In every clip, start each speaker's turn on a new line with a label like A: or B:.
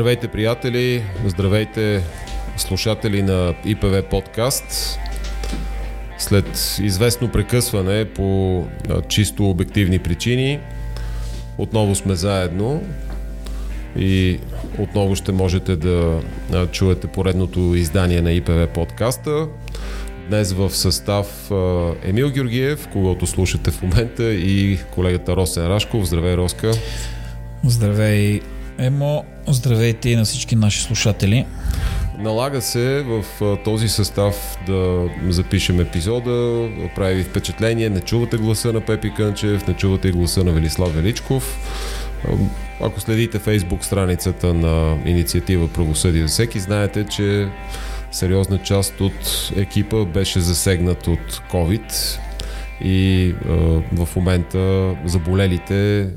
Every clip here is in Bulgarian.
A: Здравейте, приятели! Здравейте, слушатели на ИПВ подкаст. След известно прекъсване по чисто обективни причини, отново сме заедно и отново ще можете да чуете поредното издание на ИПВ подкаста. Днес в състав Емил Георгиев, когато слушате в момента и колегата Росен Рашков. Здравей, Роска!
B: Здравей, Емо! Здравейте на всички наши слушатели!
A: Налага се в този състав да запишем епизода, прави ви впечатление, не чувате гласа на Пепи Кънчев, не чувате и гласа на Велислав Величков. Ако следите фейсбук страницата на инициатива Правосъдие за всеки, знаете, че сериозна част от екипа беше засегнат от COVID и в момента заболелите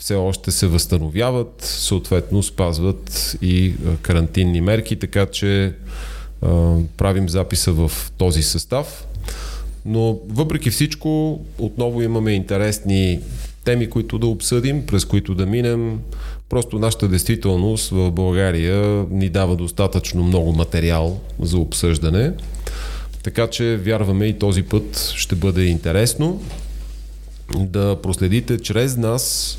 A: все още се възстановяват, съответно спазват и карантинни мерки, така че а, правим записа в този състав. Но въпреки всичко, отново имаме интересни теми, които да обсъдим, през които да минем. Просто нашата действителност в България ни дава достатъчно много материал за обсъждане. Така че вярваме и този път ще бъде интересно да проследите чрез нас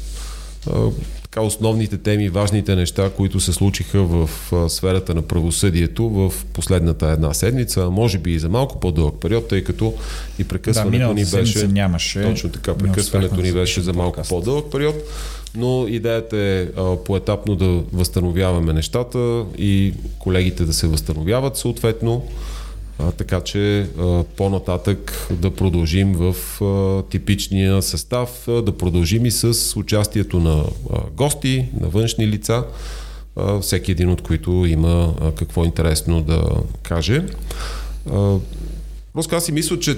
A: така основните теми, важните неща, които се случиха в сферата на правосъдието в последната една седмица, може би и за малко по-дълъг период, тъй като и прекъсването
B: да,
A: ни беше...
B: Нямаше.
A: Точно така, прекъсването ни беше за малко по-дълъг период, но идеята е поетапно да възстановяваме нещата и колегите да се възстановяват съответно а, така че а, по-нататък да продължим в а, типичния състав, а, да продължим и с участието на а, гости, на външни лица, а, всеки един от които има а, какво интересно да каже. Просто аз си мисля, че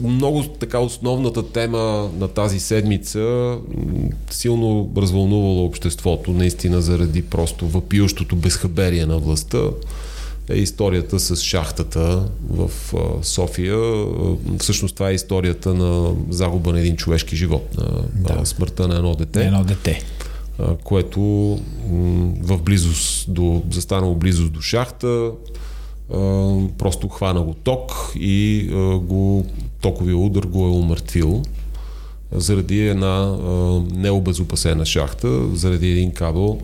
A: много така основната тема на тази седмица силно развълнувала обществото, наистина заради просто въпиющото безхаберие на властта е историята с шахтата в София. Всъщност това е историята на загуба на един човешки живот, на да. смъртта на едно дете.
B: Едно дете.
A: Което в близост до, застанало близост до шахта, просто хвана го ток и го токовия удар го е умъртвил заради една необезопасена шахта, заради един кабел,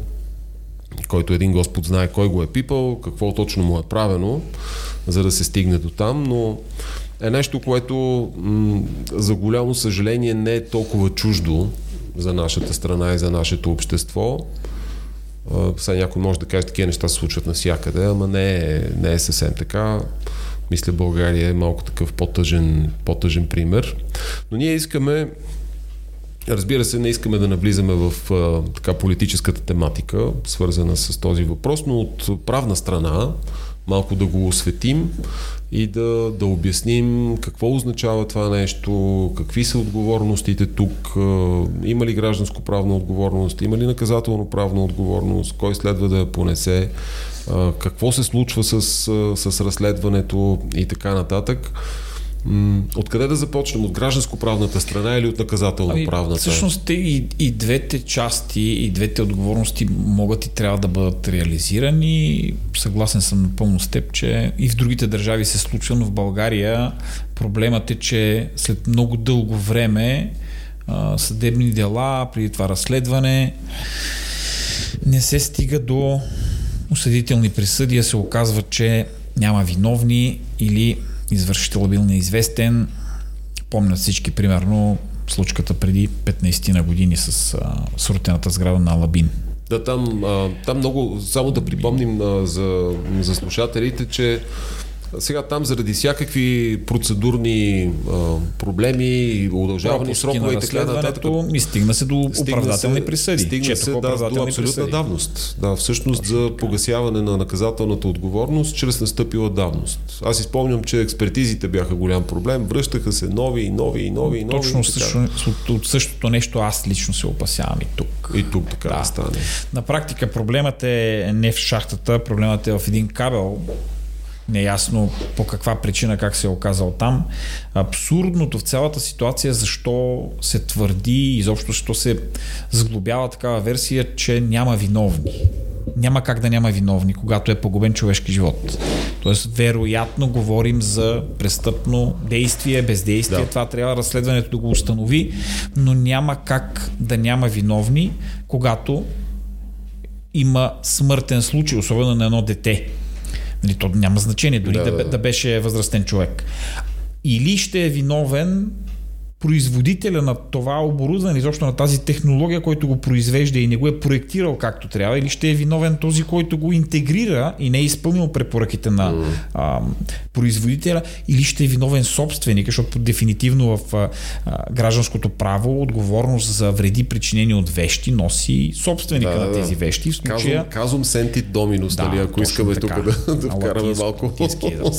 A: който един Господ знае кой го е пипал, какво точно му е правено, за да се стигне до там, но е нещо, което м- за голямо съжаление не е толкова чуждо за нашата страна и за нашето общество. Сега някой може да каже, такива неща се случват навсякъде, ама не е, не е съвсем така. Мисля, България е малко такъв по-тъжен, по-тъжен пример. Но ние искаме Разбира се, не искаме да навлизаме в а, така политическата тематика, свързана с този въпрос, но от правна страна малко да го осветим и да, да обясним какво означава това нещо, какви са отговорностите тук, има ли гражданско-правна отговорност, има ли наказателно-правна отговорност, кой следва да я понесе, какво се случва с, с разследването и така нататък. Откъде да започнем? От гражданско-правната страна или от наказателно-правната? Ами,
B: всъщност и, и двете части, и двете отговорности могат и трябва да бъдат реализирани. Съгласен съм напълно с теб, че и в другите държави се случва, но в България проблемът е, че след много дълго време съдебни дела, преди това разследване, не се стига до осъдителни присъди, а се оказва, че няма виновни или извършител бил неизвестен. Помнят всички, примерно, случката преди 15 на години с а, срутената сграда на Алабин.
A: Да, там, а, там много, само да припомним а, за, за слушателите, че сега там заради всякакви процедурни а, проблеми, удължавани срокове и така нататък.
B: И стигна се до оправдателни се, присъди.
A: Стигна се да, до абсолютна давност. Да, всъщност Точно за погасяване на наказателната отговорност чрез настъпила давност. Аз изпомням, че експертизите бяха голям проблем. Връщаха се нови и нови и нови и нови.
B: Точно и също, от същото нещо аз лично се опасявам и тук.
A: И тук така да, да стане.
B: На практика проблемът е не в шахтата, проблемът е в един кабел, неясно по каква причина как се е оказал там. Абсурдното в цялата ситуация е защо се твърди, изобщо защо се сглобява такава версия, че няма виновни. Няма как да няма виновни, когато е погубен човешки живот. Тоест, вероятно говорим за престъпно действие, бездействие. Да. Това трябва разследването да го установи, но няма как да няма виновни, когато има смъртен случай, особено на едно дете. Нали, то няма значение, дори да, да, да беше възрастен човек. Или ще е виновен производителя на това оборудване, изобщо на тази технология, който го произвежда и не го е проектирал както трябва, или ще е виновен този, който го интегрира и не е изпълнил препоръките на mm. а, производителя, или ще е виновен собственик, защото дефинитивно в а, гражданското право отговорност за вреди причинени от вещи носи собственика да, на тези вещи. В
A: случая... Казвам, казвам сенти доминус, да, нали, ако искаме тук да, да вкараме малко. да.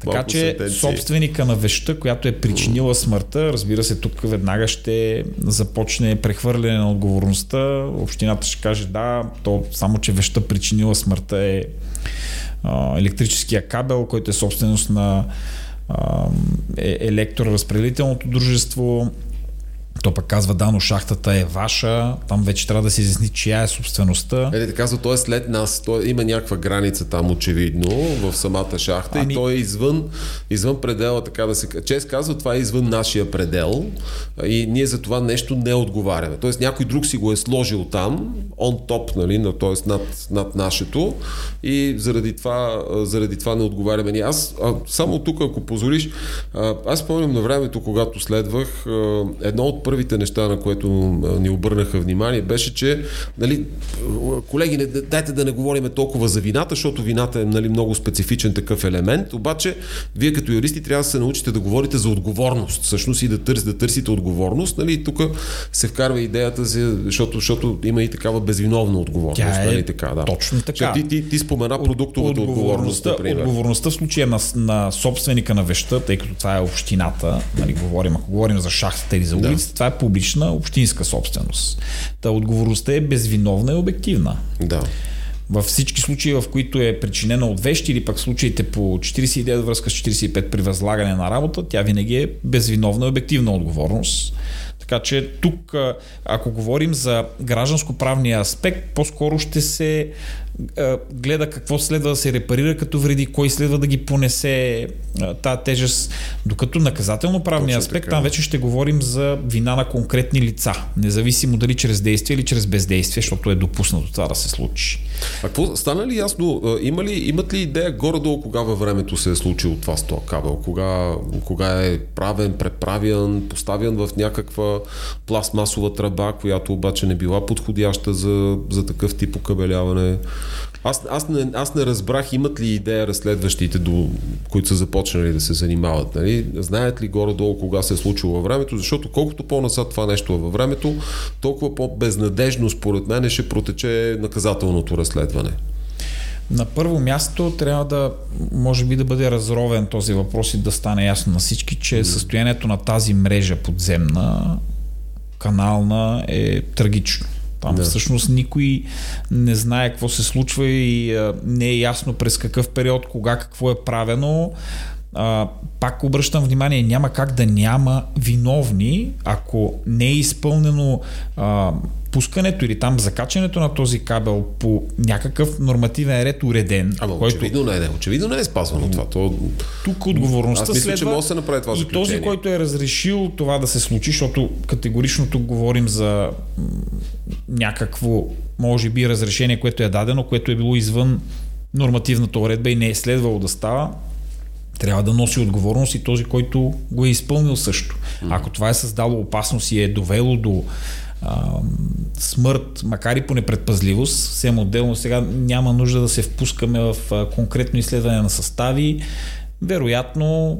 B: така че собственика на вещта, която е причинила смъртта, разбира разбира се, тук веднага ще започне прехвърляне на отговорността. Общината ще каже да, то само, че веща причинила смъртта е електрическия кабел, който е собственост на е, електроразпределителното дружество то пък казва, да, но шахтата е ваша, там вече трябва да се изясни чия е собствеността.
A: Е, казва, той е след нас, той има някаква граница там очевидно в самата шахта ами... и той е извън, извън предела, така да се Чест казва, това е извън нашия предел и ние за това нещо не отговаряме. Тоест някой друг си го е сложил там, он топ, нали, т.е. Над, над нашето и заради това, заради това не отговаряме ние. Аз а, само тук, ако позволиш, аз спомням на времето, когато следвах едно от първите неща, на което ни обърнаха внимание, беше, че нали, колеги, не, дайте да не говорим толкова за вината, защото вината е нали, много специфичен такъв елемент, обаче вие като юристи трябва да се научите да говорите за отговорност, всъщност и да, търс, да търсите отговорност. Нали, тук се вкарва идеята, защото, защото има и такава безвиновна отговорност. Тя
B: е
A: нали, така,
B: да. точно така.
A: Ти, ти, ти спомена продуктовата отговорност.
B: Например. Отговорността в случая на, на собственика на веща, тъй като това е общината, нали, говорим, ако говорим за шахтата или за улицата, това е публична общинска собственост. Та отговорността е безвиновна и обективна.
A: Да.
B: Във всички случаи, в които е причинена от вещи или пък случаите по 49 връзка с 45 при възлагане на работа, тя винаги е безвиновна и обективна отговорност. Така че тук, ако говорим за гражданско-правния аспект, по-скоро ще се гледа какво следва да се репарира като вреди, кой следва да ги понесе тази тежест. Докато наказателно-правния аспект, така. там вече ще говорим за вина на конкретни лица, независимо дали чрез действие или чрез бездействие, защото е допуснато това да се случи.
A: А какво стана ли ясно? Има ли, имат ли идея горе-долу кога във времето се е случило това с този кабел? Кога, кога е правен, преправен, поставен в някаква пластмасова тръба, която обаче не била подходяща за, за такъв тип окабеляване? Аз, аз, не, аз не разбрах имат ли идея разследващите, до, които са започнали да се занимават. Нали? Знаят ли горе-долу кога се е случило във времето, защото колкото по-насад това нещо е във времето, толкова по-безнадежно според мен ще протече наказателното разследване.
B: На първо място трябва да, може би да бъде разровен този въпрос и да стане ясно на всички, че състоянието на тази мрежа подземна, канална е трагично. Там да. всъщност никой не знае какво се случва и а, не е ясно през какъв период, кога, какво е правено. А, пак обръщам внимание, няма как да няма виновни, ако не е изпълнено а, пускането или там закачането на този кабел по някакъв нормативен ред уреден.
A: Ама който... очевидно не е, очевидно не е спазвано това. То...
B: Тук отговорността
A: Аз мисля,
B: следва...
A: че може да се направи това
B: И този, който е разрешил това да се случи, защото категорично тук говорим за някакво, може би, разрешение, което е дадено, което е било извън нормативната уредба и не е следвало да става, трябва да носи отговорност и този, който го е изпълнил също. Ако това е създало опасност и е довело до а, смърт, макар и по непредпазливост, съвсем отделно сега няма нужда да се впускаме в конкретно изследване на състави. Вероятно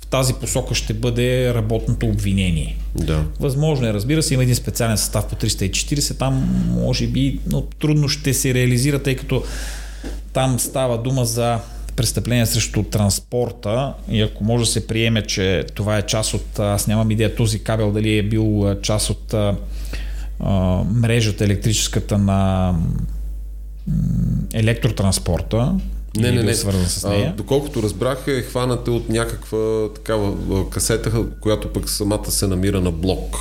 B: в тази посока ще бъде работното обвинение.
A: Да.
B: Възможно е, разбира се, има един специален състав по 340, там може би но трудно ще се реализира, тъй като там става дума за престъпление срещу транспорта и ако може да се приеме, че това е част от, аз нямам идея този кабел дали е бил част от а, мрежата електрическата на електротранспорта, Не, не, не. Свързан с нея?
A: А, доколкото разбрах е хваната от някаква такава касета, която пък самата се намира на блок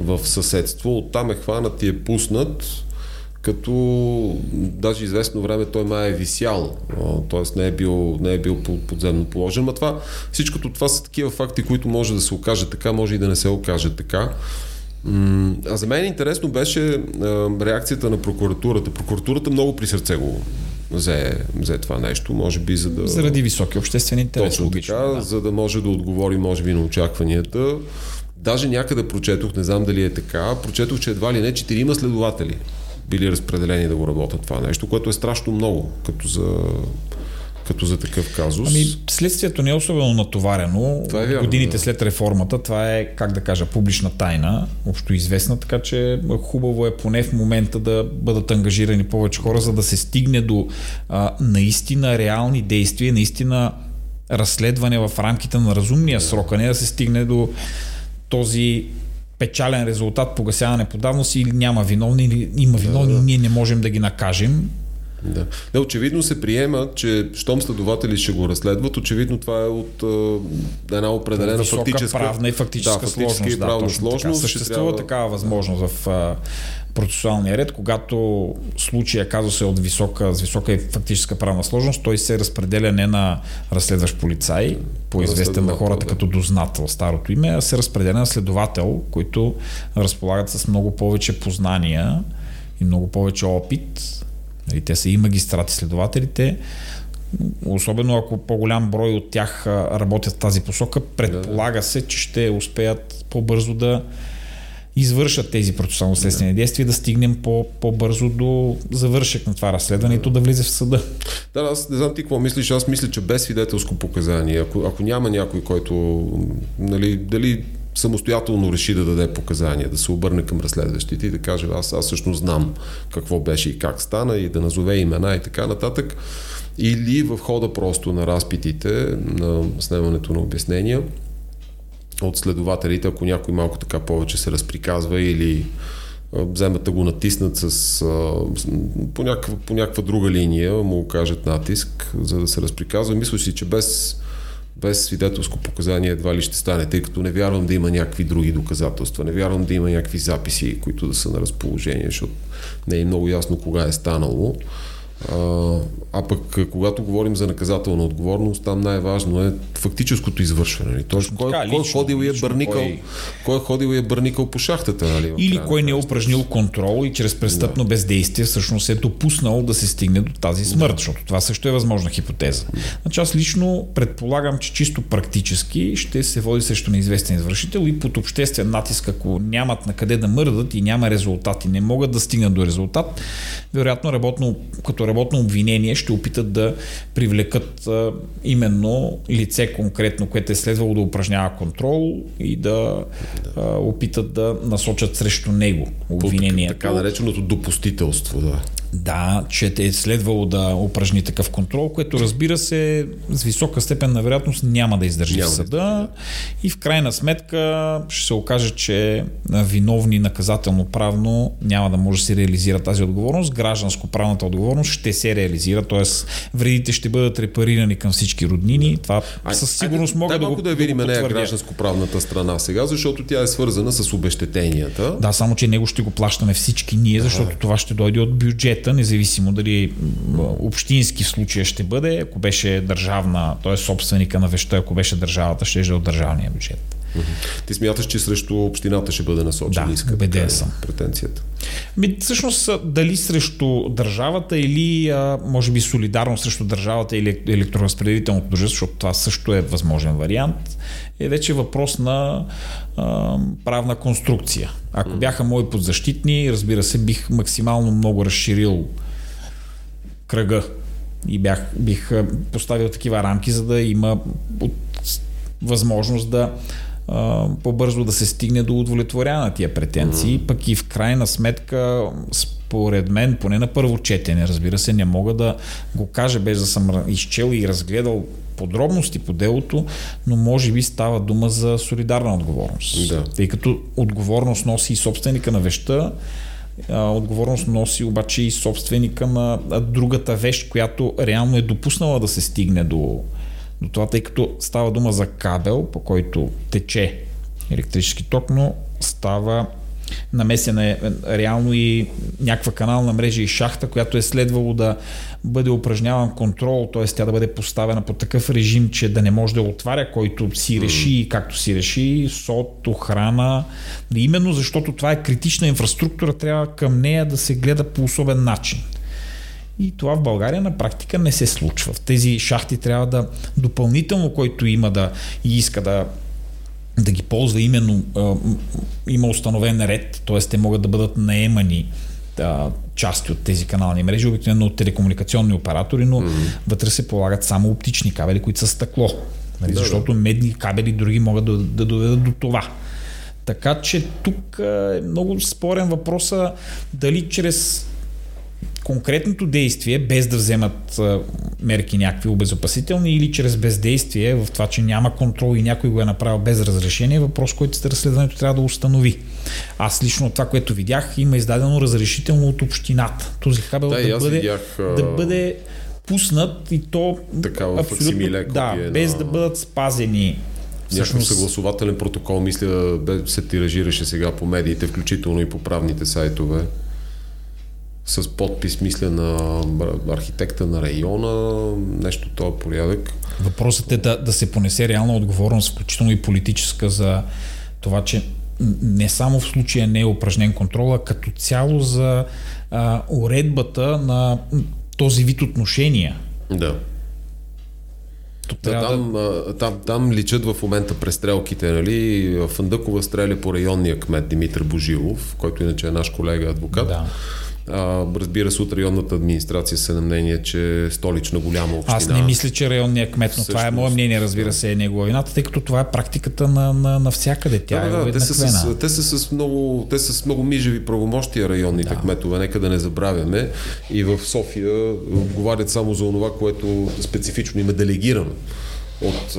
A: в съседство. Оттам е хванат и е пуснат като даже известно време той май е висял, т.е. Не, е бил, не е бил подземно положен. Но това, всичкото това са такива факти, които може да се окаже така, може и да не се окаже така. А за мен интересно беше реакцията на прокуратурата. Прокуратурата много при сърце го взе, взе това нещо, може би за да...
B: Заради високи обществени интереси.
A: Точно логично, така, да. за да може да отговори, може би, на очакванията. Даже някъде прочетох, не знам дали е така, прочетох, че едва ли не четирима следователи били разпределени да го работят това нещо, което е страшно много, като за като за такъв казус.
B: Ами, следствието не е особено натоварено. Това е вярно, Годините да. след реформата, това е, как да кажа, публична тайна, общо известна, така че хубаво е поне в момента да бъдат ангажирани повече хора, за да се стигне до а, наистина реални действия, наистина разследване в рамките на разумния срок, а не да се стигне до този печален резултат, погасяване по давност или няма виновни, или има виновни, да, да. ние не можем да ги накажем.
A: Да. Не, очевидно се приема, че щом следователи ще го разследват, очевидно това е от е, една определена Висока фактическа
B: правна и фактическа, да, сложност. И правна да, сложност. Така. Съществува трябва... такава възможност в процесуалния ред, когато случая казва се от висока, с висока и фактическа правна сложност, той се разпределя не на разследващ полицай, по-известен на хората да. като дознател, старото име, а се разпределя на следовател, които разполагат с много повече познания и много повече опит. Нали, те са и магистрати, следователите, особено ако по-голям брой от тях работят в тази посока, предполага се, че ще успеят по-бързо да извършат тези процесуално следствени да. действия, да стигнем по, по-бързо до завършек на това разследване да. и то да влезе в съда.
A: Да, аз не знам ти какво мислиш, аз мисля, че без свидетелско показание, ако, ако няма някой, който нали, дали самостоятелно реши да даде показания, да се обърне към разследващите и да каже аз, аз всъщност знам какво беше и как стана и да назове имена и така нататък. Или в хода просто на разпитите, на снимането на обяснения, от следователите, ако някой малко така повече се разприказва или вземат да го натиснат с, по, някаква, по някаква друга линия, му окажат натиск, за да се разприказва. Мисля си, че без, без свидетелско показание едва ли ще стане, тъй като не вярвам да има някакви други доказателства, не вярвам да има някакви записи, които да са на разположение, защото не е много ясно кога е станало. А, а пък, когато говорим за наказателна отговорност, там най-важно е фактическото извършване. Нали? Точно кой, така, кой, лично, ходил и е бърникал, кой... кой е ходил и е бърникал по шахтата. Нали,
B: Или кой не е упражнил контрол и чрез престъпно да. бездействие всъщност е допуснал да се стигне до тази смърт, да. защото това също е възможна хипотеза. Значи аз лично предполагам, че чисто практически ще се води срещу неизвестен извършител и под обществен натиск, ако нямат на къде да мърдат и няма резултати, не могат да стигнат до резултат, вероятно работно, като работно обвинение ще опитат да привлекат а, именно лице конкретно, което е следвало да упражнява контрол и да, да. А, опитат да насочат срещу него обвинението.
A: Така нареченото допустителство, да.
B: Да, че е следвало да упражни такъв контрол, което разбира се с висока степен на вероятност няма да издържи няма в съда да. и в крайна сметка ще се окаже, че виновни наказателно правно няма да може да се реализира тази отговорност. Гражданско-правната отговорност ще се реализира, т.е. вредите ще бъдат репарирани към всички роднини. Това а, със сигурност мога да,
A: го да видим нея гражданско-правната страна сега, защото тя е свързана с обещетенията.
B: Да, само че него ще го плащаме всички ние, защото а. това ще дойде от бюджет бюджета, независимо дали общински в случая ще бъде, ако беше държавна, т.е. собственика на веща, ако беше държавата, ще е от държавния бюджет.
A: Ти смяташ, че срещу общината ще бъде насочена
B: да, иска? убеден съм.
A: Претенцията.
B: Ми, всъщност, дали срещу държавата или а, може би солидарно срещу държавата или електроразпределителното дружество, защото това също е възможен вариант, е вече въпрос на а, правна конструкция. Ако бяха мои подзащитни, разбира се, бих максимално много разширил кръга и бях, бих поставил такива рамки, за да има възможност да по-бързо да се стигне до удовлетворяване на тия претенции, mm-hmm. пък и в крайна сметка според мен, поне на първо четене, разбира се, не мога да го кажа без да съм изчел и разгледал подробности по делото, но може би става дума за солидарна отговорност. Да. Тъй като отговорност носи и собственика на веща, отговорност носи обаче и собственика на другата вещ, която реално е допуснала да се стигне до, до това, тъй като става дума за кабел, по който тече електрически ток, но става намесена е реално и някаква канална мрежа и шахта, която е следвало да бъде упражняван контрол, т.е. тя да бъде поставена по такъв режим, че да не може да отваря, който си реши и както си реши, сот, охрана. Именно защото това е критична инфраструктура, трябва към нея да се гледа по особен начин. И това в България на практика не се случва. В тези шахти трябва да допълнително, който има да и иска да да ги ползва именно, а, има установен ред, т.е. те могат да бъдат наемани а, части от тези канални мрежи, обикновено от телекомуникационни оператори, но mm-hmm. вътре се полагат само оптични кабели, които са стъкло. Нали? Да, защото да. медни кабели други могат да, да доведат до това. Така че тук е много спорен въпроса дали чрез конкретното действие, без да вземат мерки някакви обезопасителни или чрез бездействие в това, че няма контрол и някой го е направил без разрешение, въпрос, който разследването трябва да установи. Аз лично това, което видях, има издадено разрешително от общината. Този кабел да, да, бъде,
A: видях,
B: да бъде пуснат и то
A: така, абсолютно,
B: да, без на... да бъдат спазени
A: Всъщност... съгласователен протокол, мисля, се тиражираше сега по медиите, включително и по правните сайтове с подпис, мисля, на архитекта на района, нещо този порядък.
B: Въпросът е да, да се понесе реална отговорност, включително и политическа, за това, че не само в случая не е упражнен контрол, а като цяло за а, уредбата на този вид отношения.
A: Да. Да, там, да... Там, там личат в момента престрелките. Нали? Фандъкова стреля по районния кмет Димитър Божилов, който иначе е наш колега адвокат. Да а, разбира се, от районната администрация са на мнение, че столична голяма община.
B: Аз не мисля, че районният кмет, но това е мое мнение, разбира се, е негова вината, тъй като това е практиката на, на, на всякъде. Тя да, е да,
A: те, са с, те, са с много, те са с много мижеви правомощия районните да. кметове, нека да не забравяме. И в София отговарят само за това, което специфично им е делегирано от,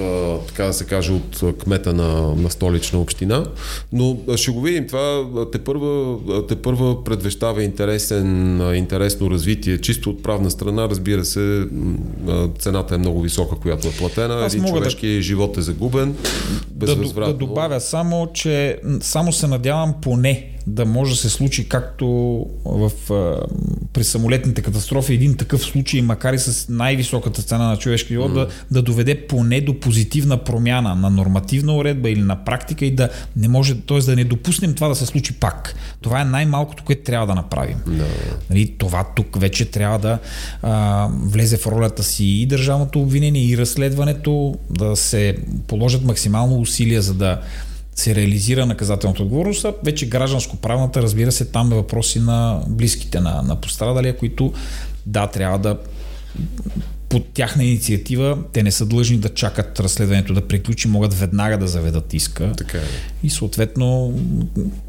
A: така да се каже, от кмета на, на столична община. Но ще го видим. Това те първа, те първа предвещава интересен, интересно развитие. Чисто от правна страна, разбира се, цената е много висока, която е платена. Аз Един човешки да... живот е загубен.
B: Да, да добавя само, че само се надявам поне да може да се случи както в, при самолетните катастрофи един такъв случай, макар и с най-високата цена на човешки живот, mm. да, да доведе поне до позитивна промяна на нормативна уредба или на практика и да не може, т.е. да не допуснем това да се случи пак. Това е най-малкото, което трябва да направим. No. Нали, това тук вече трябва да а, влезе в ролята си и държавното обвинение, и разследването, да се положат максимално усилия, за да се реализира наказателната отговорност, а вече гражданско-правната, разбира се, там е въпроси на близките на, на пострадалия, които да, трябва да под тяхна инициатива те не са длъжни да чакат разследването да приключи, могат веднага да заведат иска.
A: Така е.
B: И съответно,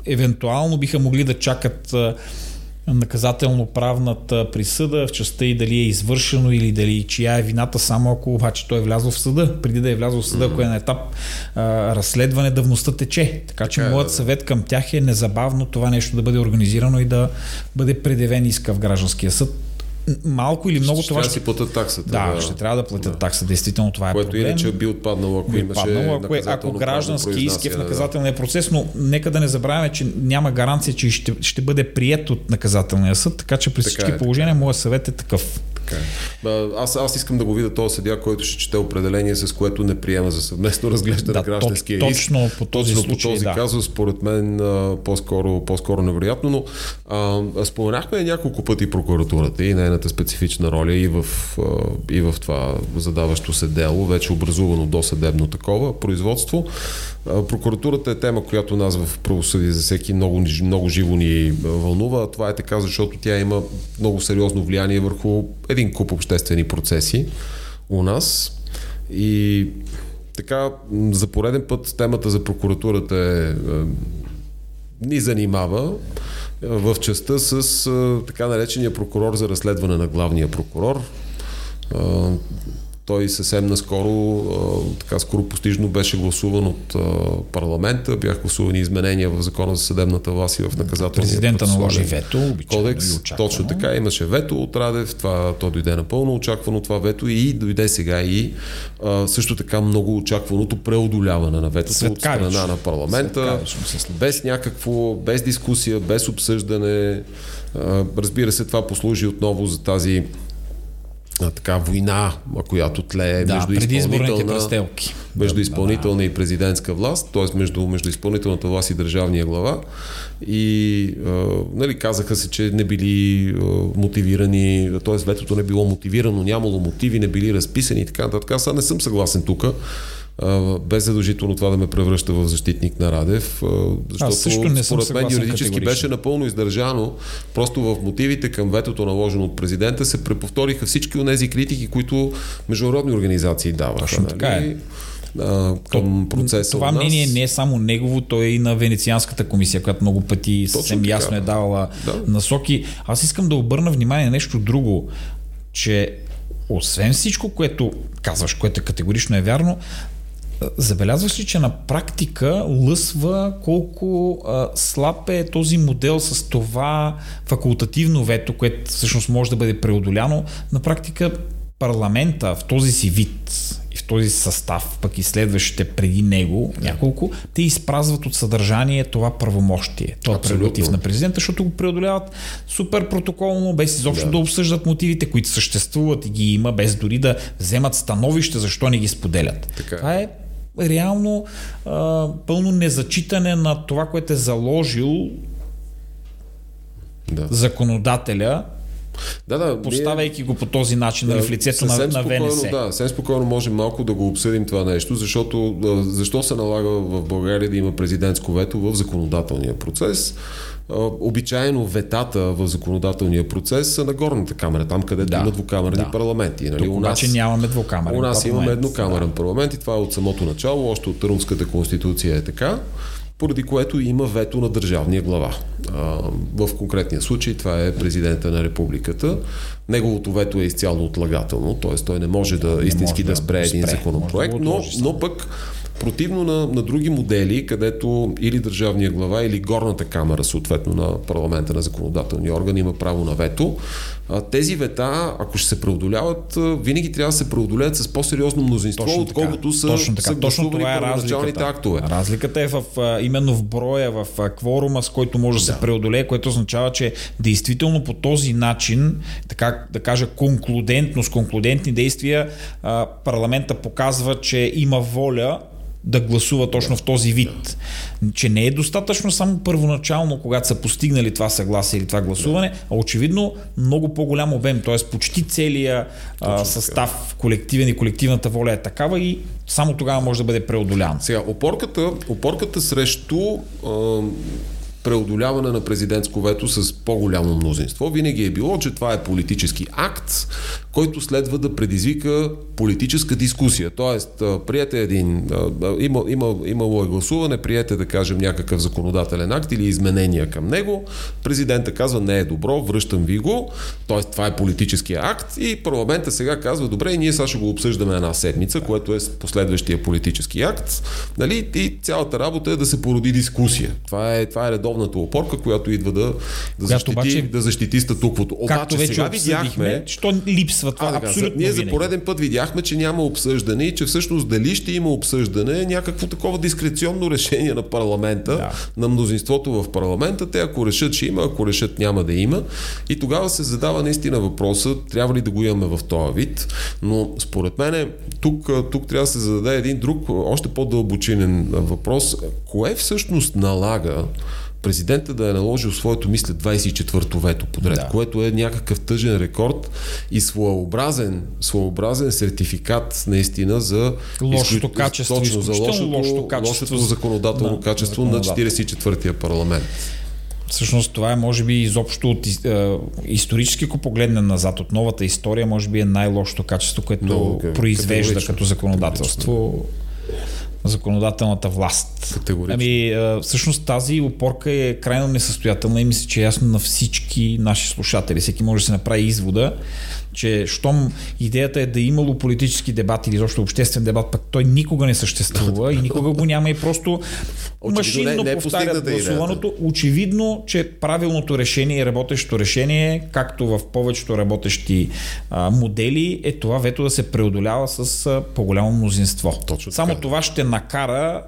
B: евентуално биха могли да чакат наказателно-правната присъда в частта и дали е извършено или дали чия е вината, само ако обаче той е влязъл в съда. Преди да е влязъл в съда, mm-hmm. ако е на етап а, разследване, давността тече. Така че така, е, моят да, съвет към тях е незабавно това нещо да бъде организирано и да бъде предявен иска в гражданския съд малко или много
A: ще
B: това
A: ще... си платят таксата.
B: Да, да, ще трябва да платят да. такса. Действително това е
A: Което
B: проблем.
A: иначе би отпаднало, ако
B: би
A: имаше
B: отпаднало, ако, е, ако граждански иски в наказателния да. процес, но нека да не забравяме, че няма гаранция, че ще, ще бъде прият от наказателния съд, така че при така всички е, положения моят съвет е такъв.
A: Така е. Аз, аз искам да го видя този съдия, който ще чете определение, с което не приема за съвместно разглеждане да, на гражданския
B: то, Точно по този, точно случай,
A: по този
B: да.
A: казус, според мен по-скоро, по-скоро невероятно, но а, споменахме няколко пъти прокуратурата и нейната специфична роля и в, и в това задаващо се дело, вече образувано до съдебно такова производство. Прокуратурата е тема, която нас в правосъдие за всеки много, много живо ни вълнува. Това е така, защото тя има много сериозно влияние върху един куп обществени процеси у нас. И така, за пореден път темата за прокуратурата е, е ни занимава в частта с така наречения прокурор за разследване на главния прокурор. Той съвсем наскоро, така скоро постижно беше гласуван от парламента, бяха гласувани изменения в закона за съдебната власт и в наказателния
B: Президента наложи вето,
A: кодекс. Точно така, имаше вето от Радев, това, то дойде напълно очаквано това вето. И дойде сега и а, също така много очакваното преодоляване на ветото от страна на парламента, без някакво, без дискусия, без обсъждане. А, разбира се, това послужи отново за тази а, така война, която тлее
B: да,
A: между
B: изпълнителна,
A: между изпълнителна да, и президентска власт, т.е. Между, между изпълнителната власт и държавния глава. И а, нали, казаха се, че не били а, мотивирани, т.е. ветото не било мотивирано, нямало мотиви, не били разписани и така нататък. Аз не съм съгласен тук без задължително това да ме превръща в защитник на Радев, защото Аз също не според мен юридически беше напълно издържано. Просто в мотивите към ветото наложено от президента се преповториха всички от тези критики, които международни организации даваха.
B: Точно нали? така е
A: към процеса.
B: Това мнение не е само негово, то е и на Венецианската комисия, която много пъти съвсем ясно е давала да. насоки. Аз искам да обърна внимание на нещо друго, че освен всичко, което казваш, което категорично е вярно, Забелязваш ли, че на практика лъсва колко а, слаб е този модел с това факултативно вето, което всъщност може да бъде преодоляно? На практика парламента в този си вид и в този състав, пък и следващите преди него, няколко, те изпразват от съдържание това правомощие, това прерогатив на президента, защото го преодоляват супер протоколно, без изобщо да. да обсъждат мотивите, които съществуват и ги има, без дори да вземат становище, защо не ги споделят. Така. Това е реално а, пълно незачитане на това, което е заложил да. законодателя да, да, поставяйки ние, го по този начин да, в лицето на, на ВНС.
A: Да, съвсем спокойно можем малко да го обсъдим това нещо, защото защо се налага в България да има президентско вето в законодателния процес? Обичайно ветата в законодателния процес са на горната камера, там където да, има двукамерни да. парламенти.
B: Нали? Тук обаче нямаме двукамерен
A: У нас парламент. имаме еднокамерен да. парламент и това е от самото начало, още от Търнската конституция е така поради което има вето на държавния глава. в конкретния случай това е президента на републиката. Неговото вето е изцяло отлагателно, т.е. той не може да не истински може да спре един спре, законопроект, да но, но пък Противно на, на други модели, където или държавния глава, или горната камера, съответно на парламента на законодателния орган, има право на вето. Тези вета, ако ще се преодоляват, винаги трябва да се преодолеят с по-сериозно мнозинство, точно отколкото са, точно така. са
B: точно това е разликата.
A: актове.
B: Разликата е в, именно в броя, в кворума, с който може да, да се преодолее, което означава, че действително по този начин, така да кажа конклудентно, с конклудентни действия, парламента показва, че има воля да гласува точно в този вид. Че не е достатъчно само първоначално, когато са постигнали това съгласие или това гласуване, а очевидно много по-голям обем, т.е. почти целия а, състав, колективен и колективната воля е такава и само тогава може да бъде преодолян.
A: Сега, опорката, опорката срещу а, преодоляване на президентско вето с по-голямо мнозинство. Винаги е било, че това е политически акт, който следва да предизвика политическа дискусия. Тоест, приете един, има, има, имало е гласуване, приете да кажем някакъв законодателен акт или изменения към него, президента казва не е добро, връщам ви го, т.е. това е политическия акт и парламента сега казва добре и ние сега ще го обсъждаме една седмица, което е последващия политически акт, нали? и цялата работа е да се породи дискусия. Това е, това е редовната опорка, която идва да, да, защити, обаче, да защити статуквото.
B: Обаче вече сега видяхме, що липсва това а, абсолютно
A: Ние за пореден път видяхме, че няма обсъждане и че всъщност дали ще има обсъждане е някакво такова дискреционно решение на парламента, да. на мнозинството в парламента. Те ако решат, ще има, ако решат, няма да има. И тогава се задава наистина въпроса, трябва ли да го имаме в този вид. Но според мен тук, тук трябва да се зададе един друг, още по-дълбочинен въпрос. Кое всъщност налага президента да е наложил своето, мисля, 24-то вето подред, да. което е някакъв тъжен рекорд и своеобразен, своеобразен сертификат наистина за
B: лошото качество,
A: точно за лошото, лошото, качество, лошото законодателно да, качество на 44-я парламент.
B: Всъщност това е, може би, изобщо от е, исторически, ако погледнем назад от новата история, може би е най-лошото качество, което Но, произвежда като законодателство законодателната власт.
A: Категорично.
B: Ами, всъщност тази опорка е крайно несъстоятелна и мисля, че е ясно на всички наши слушатели. Всеки може да се направи извода, че щом идеята е да е имало политически дебат или изобщо обществен дебат, пък той никога не съществува и никога го няма и просто машинно не, не е повтарят гласуваното. Очевидно, че правилното решение и работещо решение, както в повечето работещи а, модели, е това вето да се преодолява с а, по-голямо мнозинство. Точно Само така. това ще накара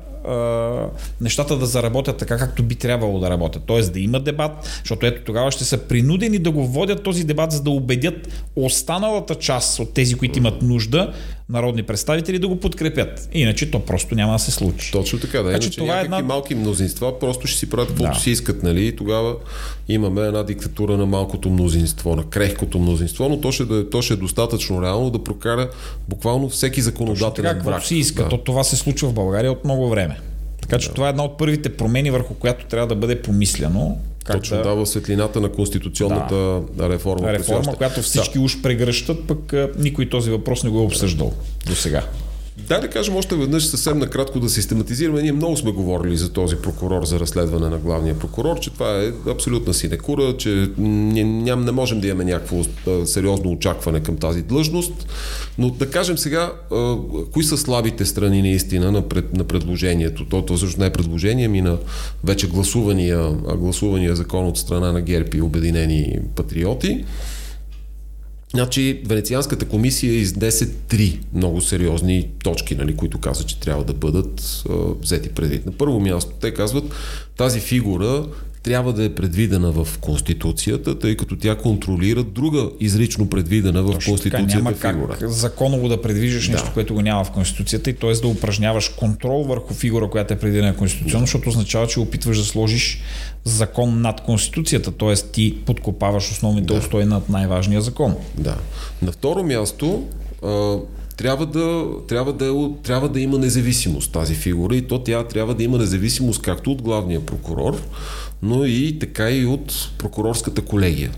B: нещата да заработят така, както би трябвало да работят. Тоест да има дебат, защото ето тогава ще са принудени да го водят този дебат, за да убедят останалата част от тези, които имат нужда, народни представители да го подкрепят. Иначе то просто няма да се случи.
A: Точно така, да. Значи, Иначе това е една... малки мнозинства просто ще си правят каквото да. си искат, нали? И тогава имаме една диктатура на малкото мнозинство, на крехкото мнозинство, но то ще, да, то ще е достатъчно реално да прокара буквално всеки законодателен
B: Точно така, си иска. Да. То, това се случва в България от много време. Така че да. това е една от първите промени, върху която трябва да бъде помислено.
A: Как Точно да... дава светлината на конституционната да. реформа.
B: Реформа, която всички да. уж прегръщат, пък никой този въпрос не го е обсъждал до сега.
A: Да, да кажем още веднъж съвсем накратко да систематизираме. Ние много сме говорили за този прокурор за разследване на главния прокурор, че това е абсолютна синекура, че ням, не можем да имаме някакво сериозно очакване към тази длъжност. Но да кажем сега, кои са слабите страни наистина на, пред, на предложението? То, то също не е предложение, ми на вече гласувания, гласувания закон от страна на ГЕРБ и Обединени патриоти. Значи, Венецианската комисия изнесе три много сериозни точки, нали, които каза, че трябва да бъдат а, взети предвид. На първо място, те казват, тази фигура трябва да е предвидена в Конституцията, тъй като тя контролира друга изрично предвидена в Точно Конституцията
B: така, няма
A: фигура.
B: Как законово да предвиждаш да. нещо, което го няма в Конституцията и т.е. да упражняваш контрол върху фигура, която е предвидена конституционно, защото означава, че опитваш да сложиш закон над Конституцията, т.е. ти подкопаваш основните да. устои над най-важния закон.
A: Да. На второ място, трябва да, трябва, да, трябва да има независимост тази фигура и то тя трябва да има независимост както от главния прокурор, но и така и от прокурорската колегия.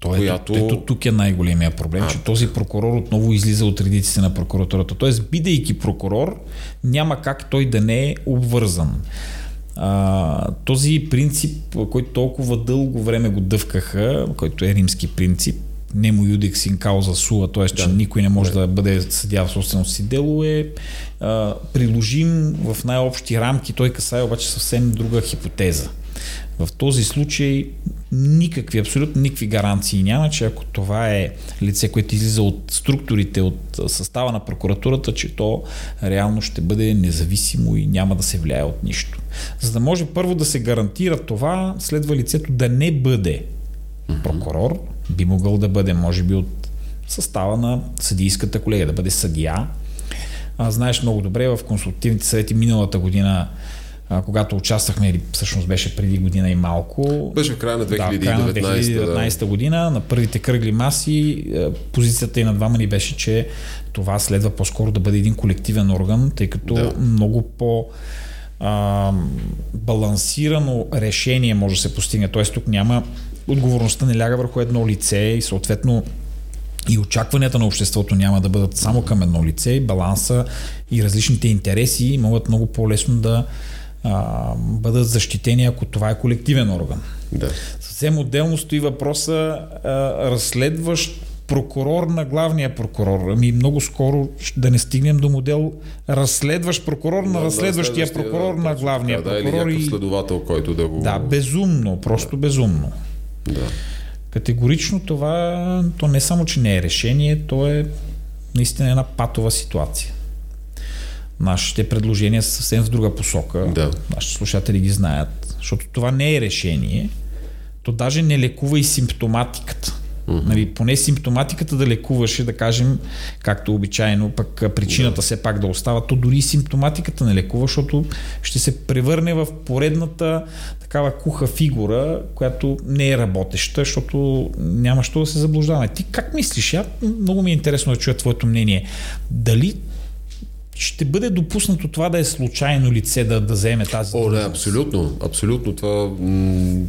B: Той, която... ето, ето тук е най-големия проблем, а, че този прокурор отново излиза от редиците на прокуратурата. Тоест, бидейки прокурор, няма как той да не е обвързан. А, този принцип, който толкова дълго време го дъвкаха, който е римски принцип, немо юдекс ин кауза суа, т.е. че да. никой не може да, да бъде съдя в собственото си дело, е а, приложим в най-общи рамки. Той касае обаче съвсем друга хипотеза. В този случай никакви, абсолютно никакви гаранции няма, че ако това е лице, което излиза от структурите, от състава на прокуратурата, че то реално ще бъде независимо и няма да се влияе от нищо. За да може първо да се гарантира това, следва лицето да не бъде прокурор, би могъл да бъде, може би, от състава на съдийската колегия, да бъде съдия. А, знаеш много добре, в консултативните съвети миналата година а, когато участвахме, или всъщност беше преди година и малко.
A: Беше в края на 2019, да, края на
B: 2019 да. година, на първите кръгли маси, позицията и на двама ни беше, че това следва по-скоро да бъде един колективен орган, тъй като да. много по- а, балансирано решение може да се постигне. Т.е. тук няма отговорността не ляга върху едно лице и съответно и очакванията на обществото няма да бъдат само към едно лице, баланса и различните интереси могат много по-лесно да а, бъдат защитени, ако това е колективен орган.
A: Да.
B: Съвсем отделно стои въпроса а, разследващ прокурор на главния прокурор. Ами много скоро да не стигнем до модел разследващ прокурор на разследващия прокурор да, на главния
A: така,
B: прокурор.
A: Да, или следовател, който да го...
B: Да, безумно, просто да. безумно.
A: Да.
B: Категорично това, то не само, че не е решение, то е наистина една патова ситуация. Нашите предложения са съвсем в друга посока.
A: Да.
B: Нашите слушатели ги знаят. Защото това не е решение. То даже не лекува и симптоматиката. Mm-hmm. Нали, поне симптоматиката да лекуваше, да кажем, както обичайно, пък причината yeah. все пак да остава, то дори симптоматиката не лекува, защото ще се превърне в поредната такава куха фигура, която не е работеща, защото няма що да се заблуждаваме. Ти как мислиш? Я, много ми е интересно да чуя твоето мнение. Дали ще бъде допуснато това да е случайно лице да, да вземе тази
A: О, не, абсолютно. Абсолютно. Това м-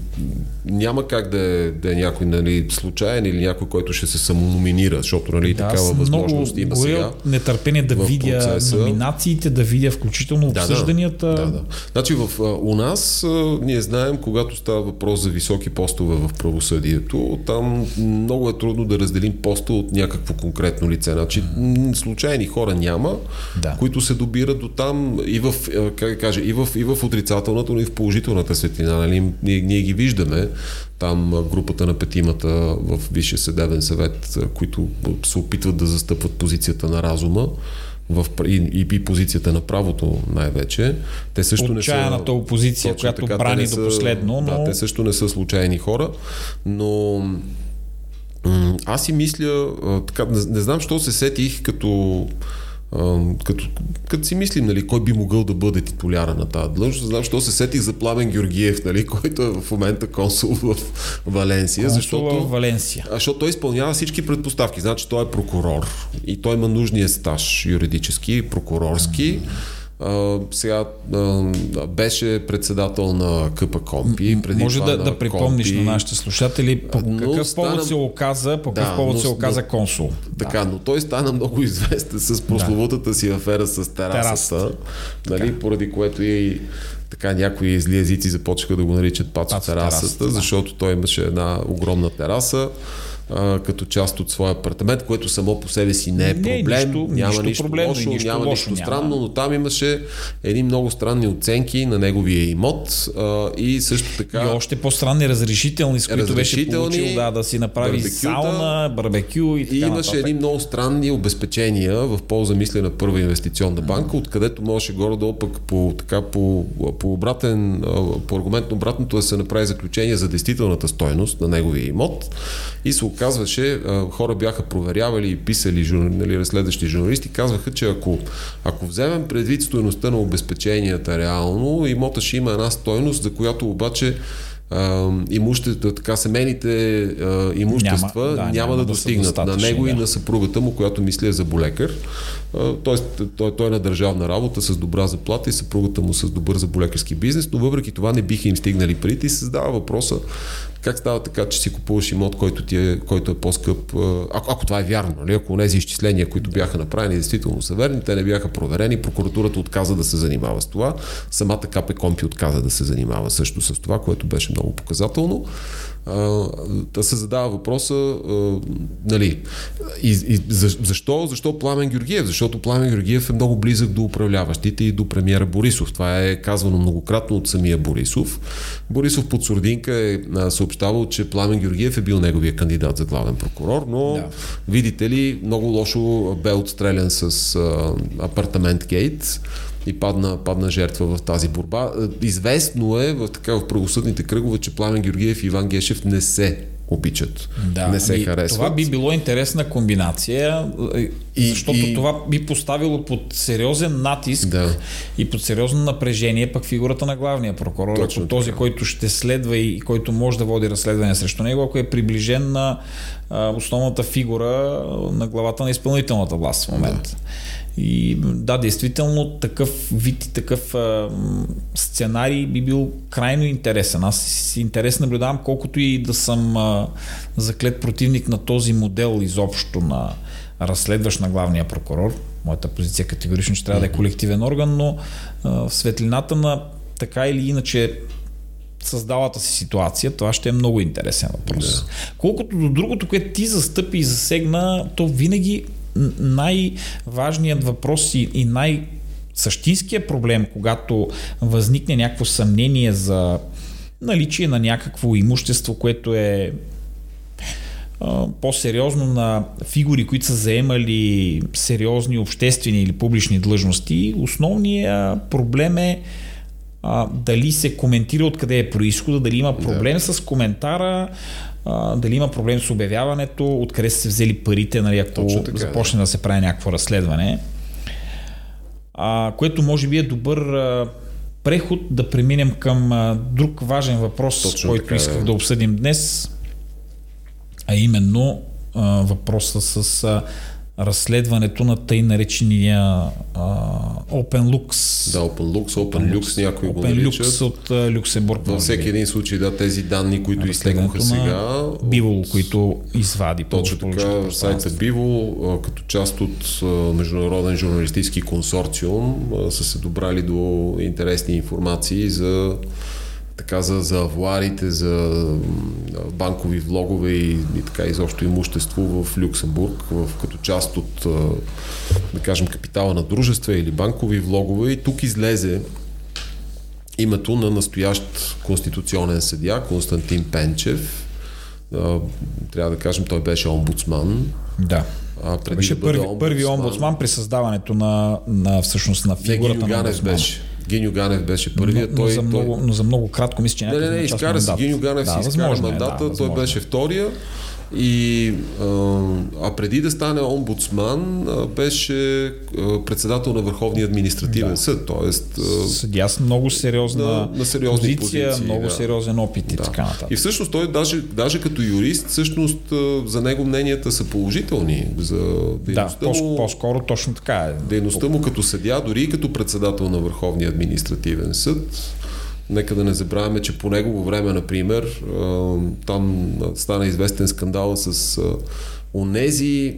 A: няма как да е, да е някой нали, случайен или някой, който ще се самономинира, защото нали, да, такава възможност има сега.
B: нетърпение да видя процеса. номинациите, да видя включително обсъжданията.
A: Да, да. да, Значи в, у нас ние знаем, когато става въпрос за високи постове в правосъдието, там много е трудно да разделим поста от някакво конкретно лице. Значи, случайни хора няма, да. Които се добират до там и в, как кажа, и в, и в отрицателната, но и в положителната светлина. Нали? Ние, ние ги виждаме там групата на петимата в Висшия съдебен съвет, които се опитват да застъпват позицията на разума в, и, и позицията на правото най-вече.
B: Те също Отчаяната не са... опозиция, която така, брани до последно. Но...
A: Да, те също не са случайни хора, но аз си мисля, така, не, не знам, що се сетих като като, като си мислим, нали, кой би могъл да бъде титуляра на тази длъжност, знам, що се сетих за Пламен Георгиев, нали, който е в момента консул в Валенсия.
B: Консул
A: защото,
B: в Валенсия.
A: Защото той изпълнява всички предпоставки. Значи той е прокурор и той има нужния стаж юридически, прокурорски. Mm-hmm а, сега а, беше председател на КП Компи.
B: Преди Може да, да припомниш Компи. на нашите слушатели по какъв стана... повод се оказа, по какъв да, повод но, се оказа консул.
A: Така,
B: да.
A: но той стана много известен с прословутата да. си афера с терасата, нали, поради което и така някои зли езици започнаха да го наричат Пацо терасата, терасата да. защото той имаше една огромна тераса а, като част от своя апартамент, което само по себе си не е проблем. Не, нищо, няма нищо, нищо проблем, лошо, нищо няма лошо, нищо странно, няма. но там имаше едни много странни оценки на неговия имот а, и също така...
B: И още по-странни разрешителни, с които беше получил да, да си направи сауна, барбекю и така
A: И имаше
B: нататък.
A: едни много странни обезпечения в полза, мисля, на първа инвестиционна банка, откъдето можеше горе-долу пък по, така, по, по обратен, по аргумент на обратното да се направи заключение за действителната стойност на неговия имот и се оказваше, хора бяха проверявали и писали нали, разследващи журналисти, казваха, че ако, ако вземем предвид стоеността на обезпеченията реално, имота ще има една стойност, за която обаче имущества, така семейните а, имущества няма, да, няма, да, да достигнат на него и на съпругата му, която мисли е за болекар. Тоест, той, той е на държавна работа с добра заплата и съпругата му с добър заболекарски бизнес, но въпреки това не биха им стигнали парите и се задава въпроса как става така, че си купуваш имот, който, ти е, който е по-скъп? Ако, ако това е вярно, нали? ако тези изчисления, които бяха направени, действително са верни, те не бяха проверени, прокуратурата отказа да се занимава с това, самата КП Компи отказа да се занимава също с това, което беше много показателно да се задава въпроса, а, нали, и, и, защо, защо Пламен Георгиев? Защото Пламен Георгиев е много близък до управляващите и до премиера Борисов. Това е казвано многократно от самия Борисов. Борисов под Сурдинка е съобщавал, че Пламен Георгиев е бил неговия кандидат за главен прокурор, но да. видите ли, много лошо бе отстрелян с апартамент Гейт и падна, падна жертва в тази борба. Е, известно е в, така, в правосъдните кръгове, че Пламен Георгиев и Иван Гешев не се обичат. Да, не се харесват.
B: Това би било интересна комбинация, е, и, защото и... това би поставило под сериозен натиск да. и под сериозно напрежение пък фигурата на главния прокурор, Точно този, така. който ще следва и който може да води разследване срещу него, ако е приближен на а, основната фигура на главата на изпълнителната власт в момента. Да. И да, действително такъв вид и такъв а, сценарий би бил крайно интересен. Аз си интерес наблюдавам, колкото и да съм а, заклет противник на този модел изобщо на разследващ на главния прокурор. Моята позиция категорично ще трябва да е колективен орган, но а, в светлината на така или иначе създалата си ситуация, това ще е много интересен въпрос. Да. Колкото до другото, което ти застъпи и засегна, то винаги най-важният въпрос и, и най- същинския проблем, когато възникне някакво съмнение за наличие на някакво имущество, което е по-сериозно на фигури, които са заемали сериозни обществени или публични длъжности, основният проблем е а, дали се коментира откъде е происхода, дали има проблем да. с коментара, а, дали има проблем с обявяването, откъде са се взели парите, нали, ако така, започне да. да се прави някакво разследване. А, което може би е добър а, преход да преминем към а, друг важен въпрос, Точно който така, исках да. да обсъдим днес, а именно а, въпроса с а, разследването на тъй наречения а, Open Lux.
A: Да, Open Lux, Open, Open Lux, някои
B: Open
A: го наричат.
B: Lux от а, Люксембург.
A: Във всеки един случай, да, тези данни, които изтекоха сега.
B: Бивол, които извади.
A: Точно така, сайта Бивол, като част от международен журналистически консорциум, са се добрали до интересни информации за така за, за авуарите, за банкови влогове и, и така изобщо имущество в Люксембург, в, като част от, да кажем, капитала на дружества или банкови влогове. И тук излезе името на настоящ конституционен съдия Константин Пенчев. Трябва да кажем, той беше омбудсман.
B: Да. А, преди беше да първи, омбудсман, първи омбудсман при създаването на, на всъщност на фигурата
A: на омбудсман. беше. Гиньо Ганев беше първият.
B: Но, той, но, за много, той... но за много кратко мисля, че
A: Не, не, не, изкара се. Гиньо Ганев да, си изкара мандата, да, той беше втория. И, а преди да стане омбудсман, беше председател на Върховния административен да. съд. Тоест,
B: Съдя с много сериозна на, на сериозни позиция, позиции, много да. сериозен опит и да. така нататък.
A: И всъщност той даже, даже като юрист, всъщност за него мненията са положителни. За
B: дейността да, му, по-скоро точно така е.
A: Дейността му като съдя, дори и като председател на Върховния административен съд, Нека да не забравяме, че по негово време, например, там стана известен скандал с онези,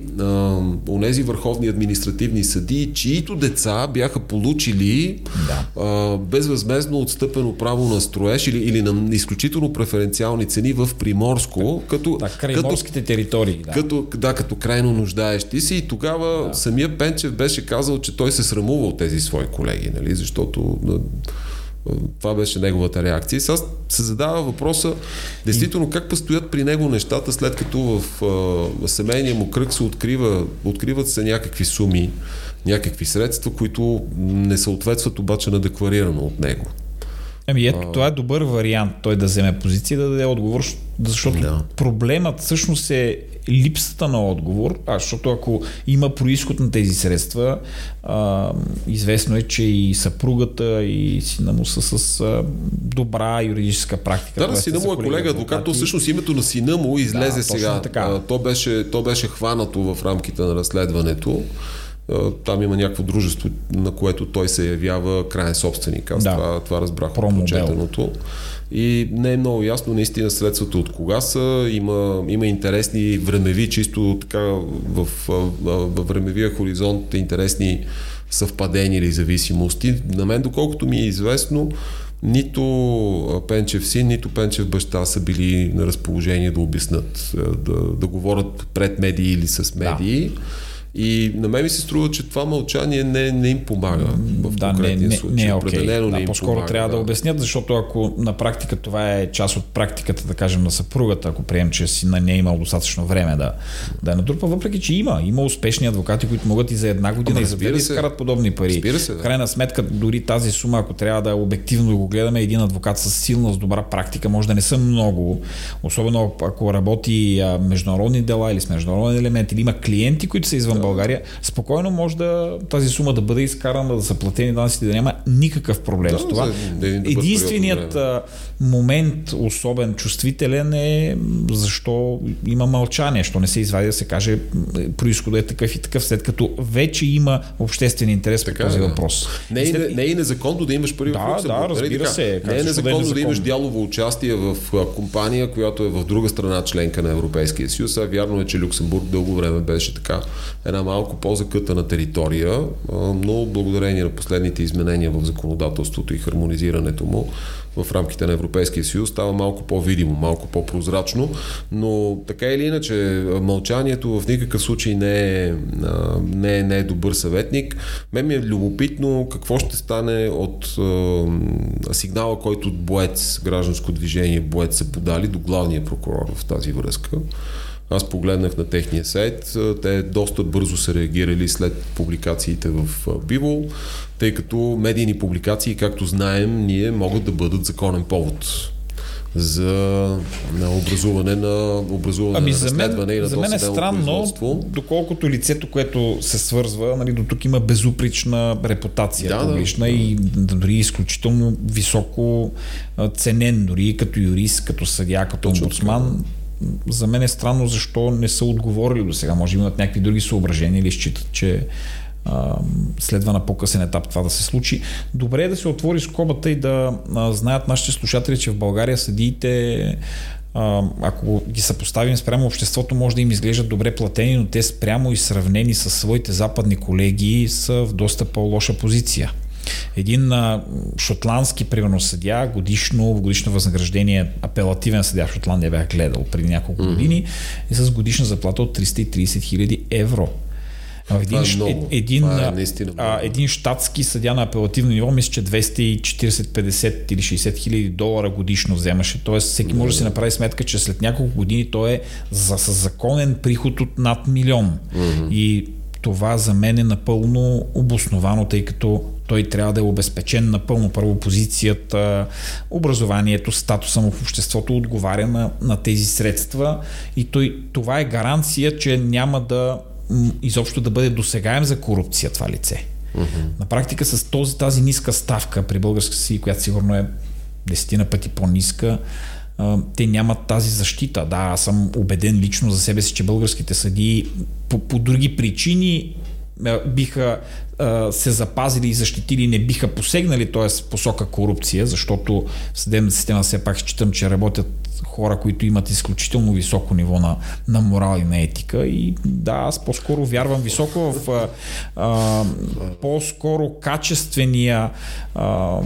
A: онези върховни административни съди, чието деца бяха получили да. безвъзмезно отстъпено право на строеж или, или на изключително преференциални цени в Приморско, като,
B: да, крайморските като, територии. Да.
A: Като, да, като крайно нуждаещи се и тогава да. самия Пенчев беше казал, че той се срамува от тези свои колеги, нали, защото това беше неговата реакция. Сега се задава въпроса, действително как постоят при него нещата, след като в а, семейния му кръг се открива, откриват се някакви суми, някакви средства, които не съответстват обаче на декларирано от него.
B: Ами ето, това е добър вариант той да вземе позиция и да даде отговор, защото да. проблемът всъщност е липсата на отговор, а, защото ако има происход на тези средства, а, известно е, че и съпругата и сина му са с а, добра юридическа практика.
A: Да, да сина му е колега адвокат, то всъщност името на сина му излезе да, сега. Така. А, то, беше, то беше хванато в рамките на разследването там има някакво дружество, на което той се явява крайен собственик. Аз да. това, това разбрах от прочетеното. И не е много ясно наистина средствата от кога са. Има, има интересни времеви, чисто така в, в времевия хоризонт интересни съвпадения или зависимости. На мен, доколкото ми е известно, нито Пенчев син, нито Пенчев баща са били на разположение да обяснат, да, да говорят пред медии или с медии. Да. И на мен ми се струва, че това мълчание не, не им помага в да, не, не, случай. Не е okay.
B: да,
A: не им
B: по-скоро
A: помага,
B: трябва да. да обяснят, защото ако на практика това е част от практиката, да кажем, на съпругата, ако прием, че си на не е имал достатъчно време да, да е натрупа, въпреки че има. Има успешни адвокати, които могат и за една година и за две да изкарат подобни пари.
A: се, да.
B: крайна сметка, дори тази сума, ако трябва да обективно го гледаме, един адвокат с силна, с добра практика, може да не са много, особено ако работи международни дела или с международен елемент, или има клиенти, които са извън. България, спокойно може да тази сума да бъде изкарана, да са платени данъците, да няма никакъв проблем да, с това. Да Единственият момент, особен чувствителен е защо има мълчание, що не се извади да се каже происхода е такъв и такъв, след като вече има обществен интерес така, по този да. въпрос.
A: Не е, след... не е незаконно да имаш пари
B: да, в Люксембург. Да, нали разбира се.
A: Не е незаконно да имаш дялово участие в компания, която е в друга страна членка на Европейския съюз. А вярно е, че Люксембург дълго време беше така една малко по-закътана територия, но благодарение на последните изменения в законодателството и хармонизирането му в рамките на Европейския съюз става малко по-видимо, малко по-прозрачно, но така или иначе мълчанието в никакъв случай не е, не е, не е добър съветник. Мен ми е любопитно какво ще стане от а, сигнала, който от Боец, гражданско движение Боец са подали до главния прокурор в тази връзка. Аз погледнах на техния сайт. Те доста бързо са реагирали след публикациите в Бивол, тъй като медийни публикации, както знаем, ние могат да бъдат законен повод за на образуване на образуване
B: ами
A: на разследване
B: и на За мен е странно, доколкото лицето, което се свързва, нали, до тук има безупречна репутация да, публична да, и дори изключително високо ценен, дори като юрист, като съдя, като омбудсман за мен е странно защо не са отговорили до сега. Може имат някакви други съображения или считат, че следва на по-късен етап това да се случи. Добре е да се отвори скобата и да знаят нашите слушатели, че в България съдиите ако ги съпоставим спрямо обществото, може да им изглеждат добре платени, но те спрямо и сравнени с своите западни колеги са в доста по-лоша позиция. Един а, шотландски, примерно, съдя, годишно, годишно възнаграждение, апелативен съдя в Шотландия бях гледал преди няколко mm-hmm. години, и с годишна заплата от 330 хиляди евро. Един,
A: това е много.
B: един,
A: е наистина
B: а, един щатски съдя на апелативно ниво, мисля, че 240-50 или 60 хиляди долара годишно вземаше. Тоест, всеки може да си направи сметка, че след няколко години той е за, с законен приход от над милион. Mm-hmm. И това за мен е напълно обосновано, тъй като той трябва да е обезпечен напълно първо позицията, образованието, статуса му в обществото отговаря на, на тези средства и той, това е гаранция, че няма да изобщо да бъде досегаем за корупция това лице. Uh-huh. На практика с този, тази ниска ставка при българска си, която сигурно е десетина пъти по-ниска, те нямат тази защита. Да, аз съм убеден лично за себе си, че българските съдии по, по други причини биха се запазили и защитили, не биха посегнали, т.е. посока корупция, защото в съдебната система все пак считам, че работят хора, които имат изключително високо ниво на, на морал и на етика. И да, аз по-скоро вярвам високо в а, а, по-скоро качествения а,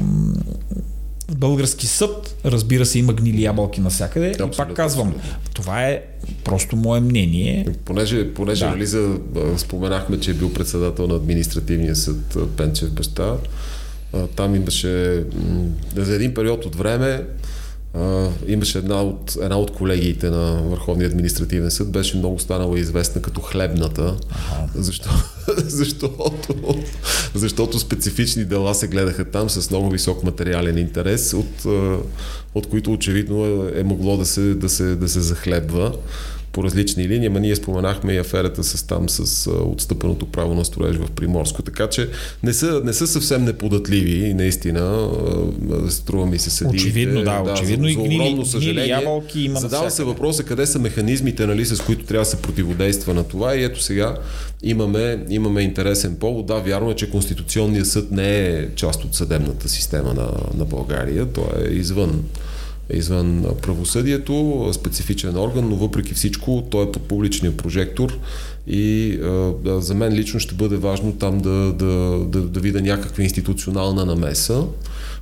B: български съд, разбира се, има гнили ябълки навсякъде. Абсолютно, и пак казвам, абсолютно. това е просто мое мнение.
A: Понеже, понеже да. Лиза споменахме, че е бил председател на административния съд Пенчев баща, там имаше за един период от време Имаше една от, една от колегиите на Върховния административен съд, беше много станала известна като хлебната, защо, защото, защото специфични дела се гледаха там с много висок материален интерес, от, от които очевидно е, е могло да се, да, се, да се захлебва по различни линии, ма ние споменахме и аферата с там с отстъпеното право на строеж в Приморско, така че не са, не са съвсем неподатливи, наистина, струва ми се съдиите.
B: Очевидно, да, да очевидно за, и гнили, съжаление. ябълки има
A: Задава се въпроса къде са механизмите, нали, с които трябва да се противодейства на това и ето сега имаме, имаме интересен повод. Да, вярно е, че Конституционният съд не е част от съдебната система на, на България, той е извън извън правосъдието, специфичен орган, но въпреки всичко той е под публичния прожектор и а, за мен лично ще бъде важно там да, да, да, да видя някаква институционална намеса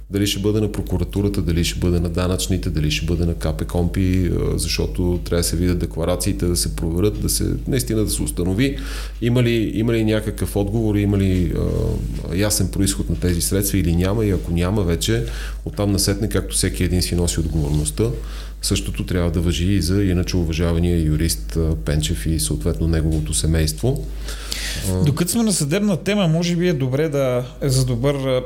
A: дали ще бъде на прокуратурата, дали ще бъде на данъчните, дали ще бъде на КПКомпи, защото трябва да се видят декларациите, да се проверят, да се, наистина да се установи. Има ли, има ли някакъв отговор, има ли а, ясен происход на тези средства или няма? И ако няма вече, оттам насетне, както всеки един си носи отговорността, Същото трябва да въжи и за иначе уважавания юрист Пенчев и съответно неговото семейство.
B: Докато сме на съдебна тема, може би е добре да е за добър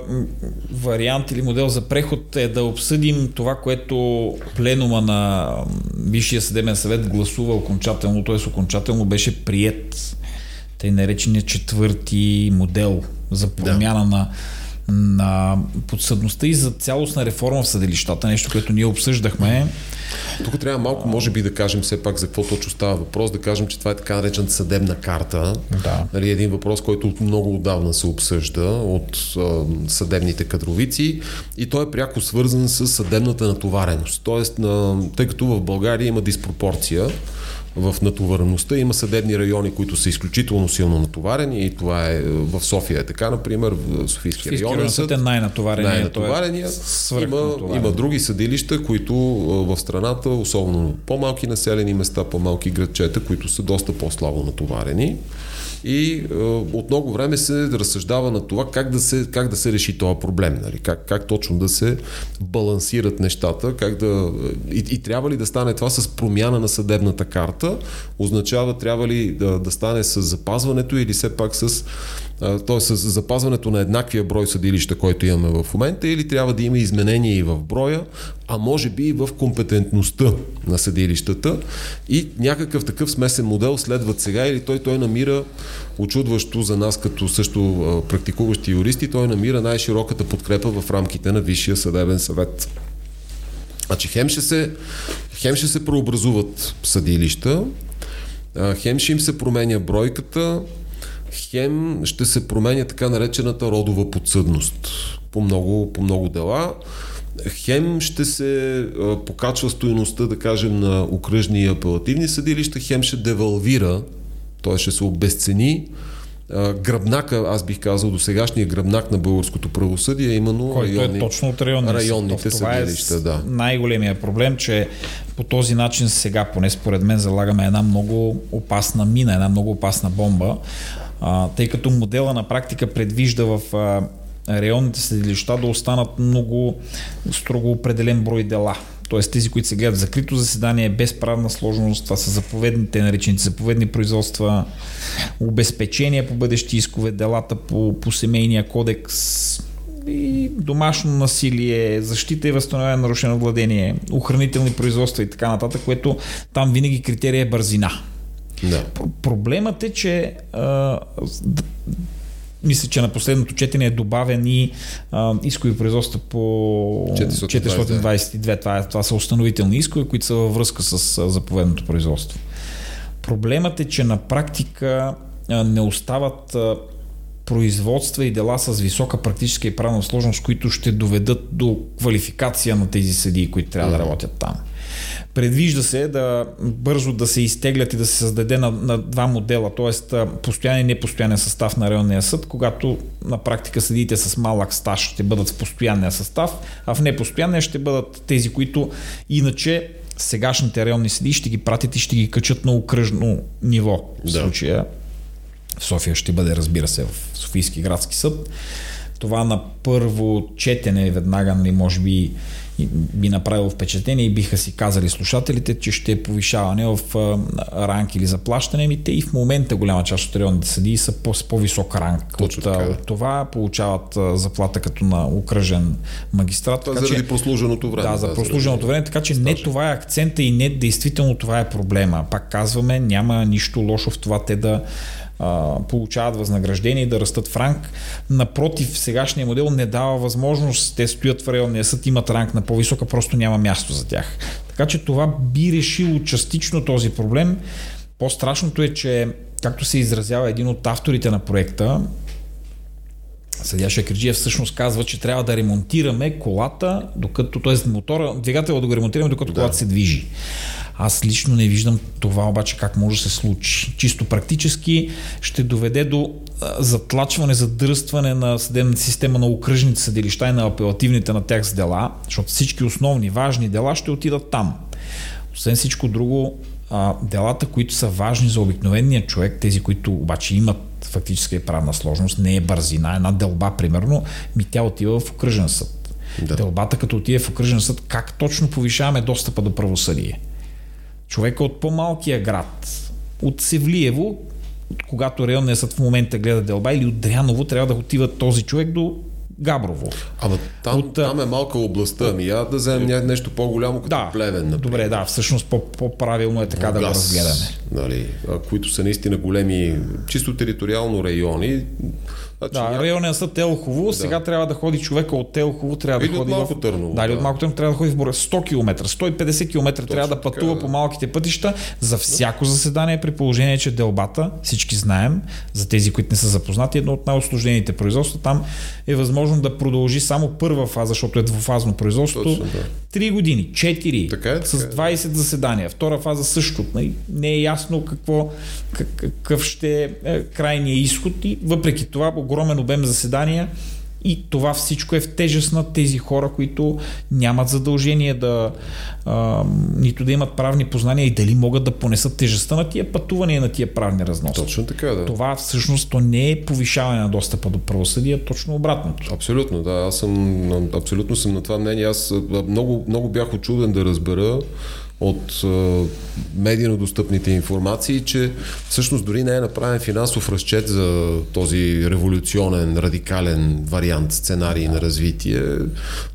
B: вариант или модел за преход е да обсъдим това, което пленума на Висшия съдебен съвет гласува окончателно, т.е. окончателно беше прият тъй наречения четвърти модел за промяна да. на на подсъдността и за цялостна реформа в съдилищата, нещо, което ние обсъждахме.
A: Тук трябва малко, може би, да кажем все пак за какво точно става въпрос, да кажем, че това е така наречената съдебна карта.
B: Да.
A: Нали, един въпрос, който много отдавна се обсъжда от а, съдебните кадровици и той е пряко свързан с съдебната натовареност. Тоест, на, тъй като в България има диспропорция в натовареността. Има съдебни райони, които са изключително силно натоварени и това е в София е така, например, в Софийския, Софийския район.
B: съд е най-натоварения.
A: най-натоварения. Е има, има други съдилища, които в страната, особено по-малки населени места, по-малки градчета, които са доста по-слабо натоварени и е, от много време се разсъждава на това как да се, как да се реши този проблем, нали? как, как точно да се балансират нещата, как да, и, и трябва ли да стане това с промяна на съдебната карта, означава трябва ли да, да стане с запазването или все пак с т.е. с запазването на еднаквия брой съдилища, който имаме в момента, или трябва да има изменения и в броя, а може би и в компетентността на съдилищата и някакъв такъв смесен модел следват сега или той, той намира очудващо за нас като също практикуващи юристи, той намира най-широката подкрепа в рамките на Висшия съдебен съвет. Значи хем ще се, хем ще се преобразуват съдилища, хем ще им се променя бройката, хем ще се променя така наречената родова подсъдност по много, по много дела. Хем ще се покачва стоеността, да кажем, на окръжни и апелативни съдилища, хем ще девалвира, т.е. ще се обесцени гръбнака, аз бих казал, до сегашния гръбнак на българското правосъдие, е именно
B: Който районни, е точно от районни
A: районните това е съдилища. Е да.
B: най-големия проблем, че по този начин сега, поне според мен, залагаме една много опасна мина, една много опасна бомба, тъй като модела на практика предвижда в районните съдилища да останат много строго определен брой дела. Т.е. тези, които се гледат в закрито заседание, без правна сложност, това са заповедните, наречените заповедни производства, обезпечения по бъдещи искове, делата по, по семейния кодекс, и домашно насилие, защита и възстановяване на нарушено владение, охранителни производства и така нататък, което там винаги критерия е бързина.
A: Да.
B: Проблемът е, че а, мисля, че на последното четене е добавен и а, искови производства по 422. 422. Това, е, това са установителни искове, които са във връзка с а, заповедното производство. Проблемът е, че на практика а, не остават а, производства и дела с висока практическа и правна сложност, които ще доведат до квалификация на тези съдии, които трябва да работят там. Предвижда се да бързо да се изтеглят и да се създаде на, на два модела, т.е. постоянен и непостоянен състав на районния съд, когато на практика съдиите с малък стаж ще бъдат в постоянния състав, а в непостоянния ще бъдат тези, които иначе сегашните районни съдии ще ги пратят и ще ги качат на окръжно ниво. В да. случая в София ще бъде, разбира се, в Софийски градски съд. Това на първо четене веднага, нали, може би би направило впечатление и биха си казали слушателите, че ще е повишаване в ранг или заплащане. Ми те и в момента голяма част от районните съдии са по, с по-висок ранг Точно от, така, това. Получават заплата като на окръжен магистрат.
A: Това заради че, прослуженото време.
B: Да, за да, прослуженото време, така че не това е акцента и не действително това е проблема. Пак казваме, няма нищо лошо в това те да а, получават възнаграждение и да растат в ранг. Напротив, сегашния модел не дава възможност, те стоят в районния съд, имат ранг на по-висока, просто няма място за тях. Така че това би решило частично този проблем. По-страшното е, че както се изразява един от авторите на проекта, Съдя Шакриджиев всъщност казва, че трябва да ремонтираме колата, докато, т.е. мотора, двигателя да го ремонтираме, докато да. колата се движи. Аз лично не виждам това обаче как може да се случи. Чисто практически ще доведе до затлачване, задръстване на съдебната система на окръжните съдилища и на апелативните на тях с дела, защото всички основни важни дела ще отидат там. Освен всичко друго, делата, които са важни за обикновения човек, тези, които обаче имат фактическа и правна сложност, не е бързина, една дълба, примерно, ми тя отива в окръжен съд. Да. Дълбата, като отиде в окръжен съд, как точно повишаваме достъпа до правосъдие? Човека от по-малкия град, от Севлиево, когато районният съд в момента гледа Делба или от Дряново, трябва да отива този човек до Габрово.
A: Ама там, от, там е малка областта. Ами я да вземем нещо по-голямо като
B: да,
A: Плевен, например.
B: Добре, да, всъщност по-правилно е така Бургас, да го разгледаме.
A: Нали, които са наистина големи, чисто териториално райони.
B: Значи, да, ня... районен съд Телхово, да. сега трябва да ходи човека от Телхово, трябва
A: или
B: да ходи
A: от Малко Търново.
B: Да, или от Малко Търново трябва да ходи в Бургас. 100 км, 150 км Точно трябва да пътува така, по малките пътища за всяко заседание при положение, че делбата, всички знаем, за тези, които не са запознати, едно от най-осложнените производства, там е възможно да продължи само първа фаза, защото е двуфазно производство. Точно, да. 3 години, 4, така е, така с 20 е. заседания. Втора фаза също. Нали, не е ясно какво, какъв ще е крайният изход и въпреки това огромен обем заседания и това всичко е в тежест на тези хора, които нямат задължение да а, нито да имат правни познания и дали могат да понесат тежестта на тия пътувания на тия правни разноски.
A: Точно така, да.
B: Това всъщност то не е повишаване на достъпа до правосъдие, точно обратното.
A: Абсолютно, да. Аз съм абсолютно съм на това мнение. Аз много, много бях очуден да разбера от е, медийно достъпните информации, че всъщност дори не е направен финансов разчет за този революционен, радикален вариант, сценарий на развитие.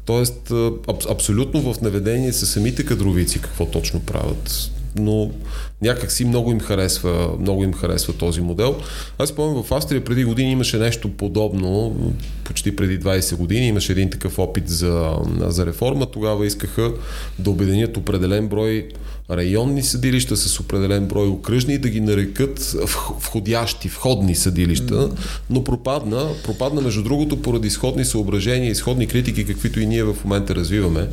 A: Тоест, аб- абсолютно в наведение са самите кадровици какво точно правят. но някак си много им харесва, много им харесва този модел. Аз спомням в Австрия преди години имаше нещо подобно, почти преди 20 години имаше един такъв опит за, за реформа. Тогава искаха да обединят определен брой районни съдилища с определен брой окръжни и да ги нарекат входящи, входни съдилища, но пропадна, пропадна между другото поради изходни съображения, изходни критики, каквито и ние в момента развиваме.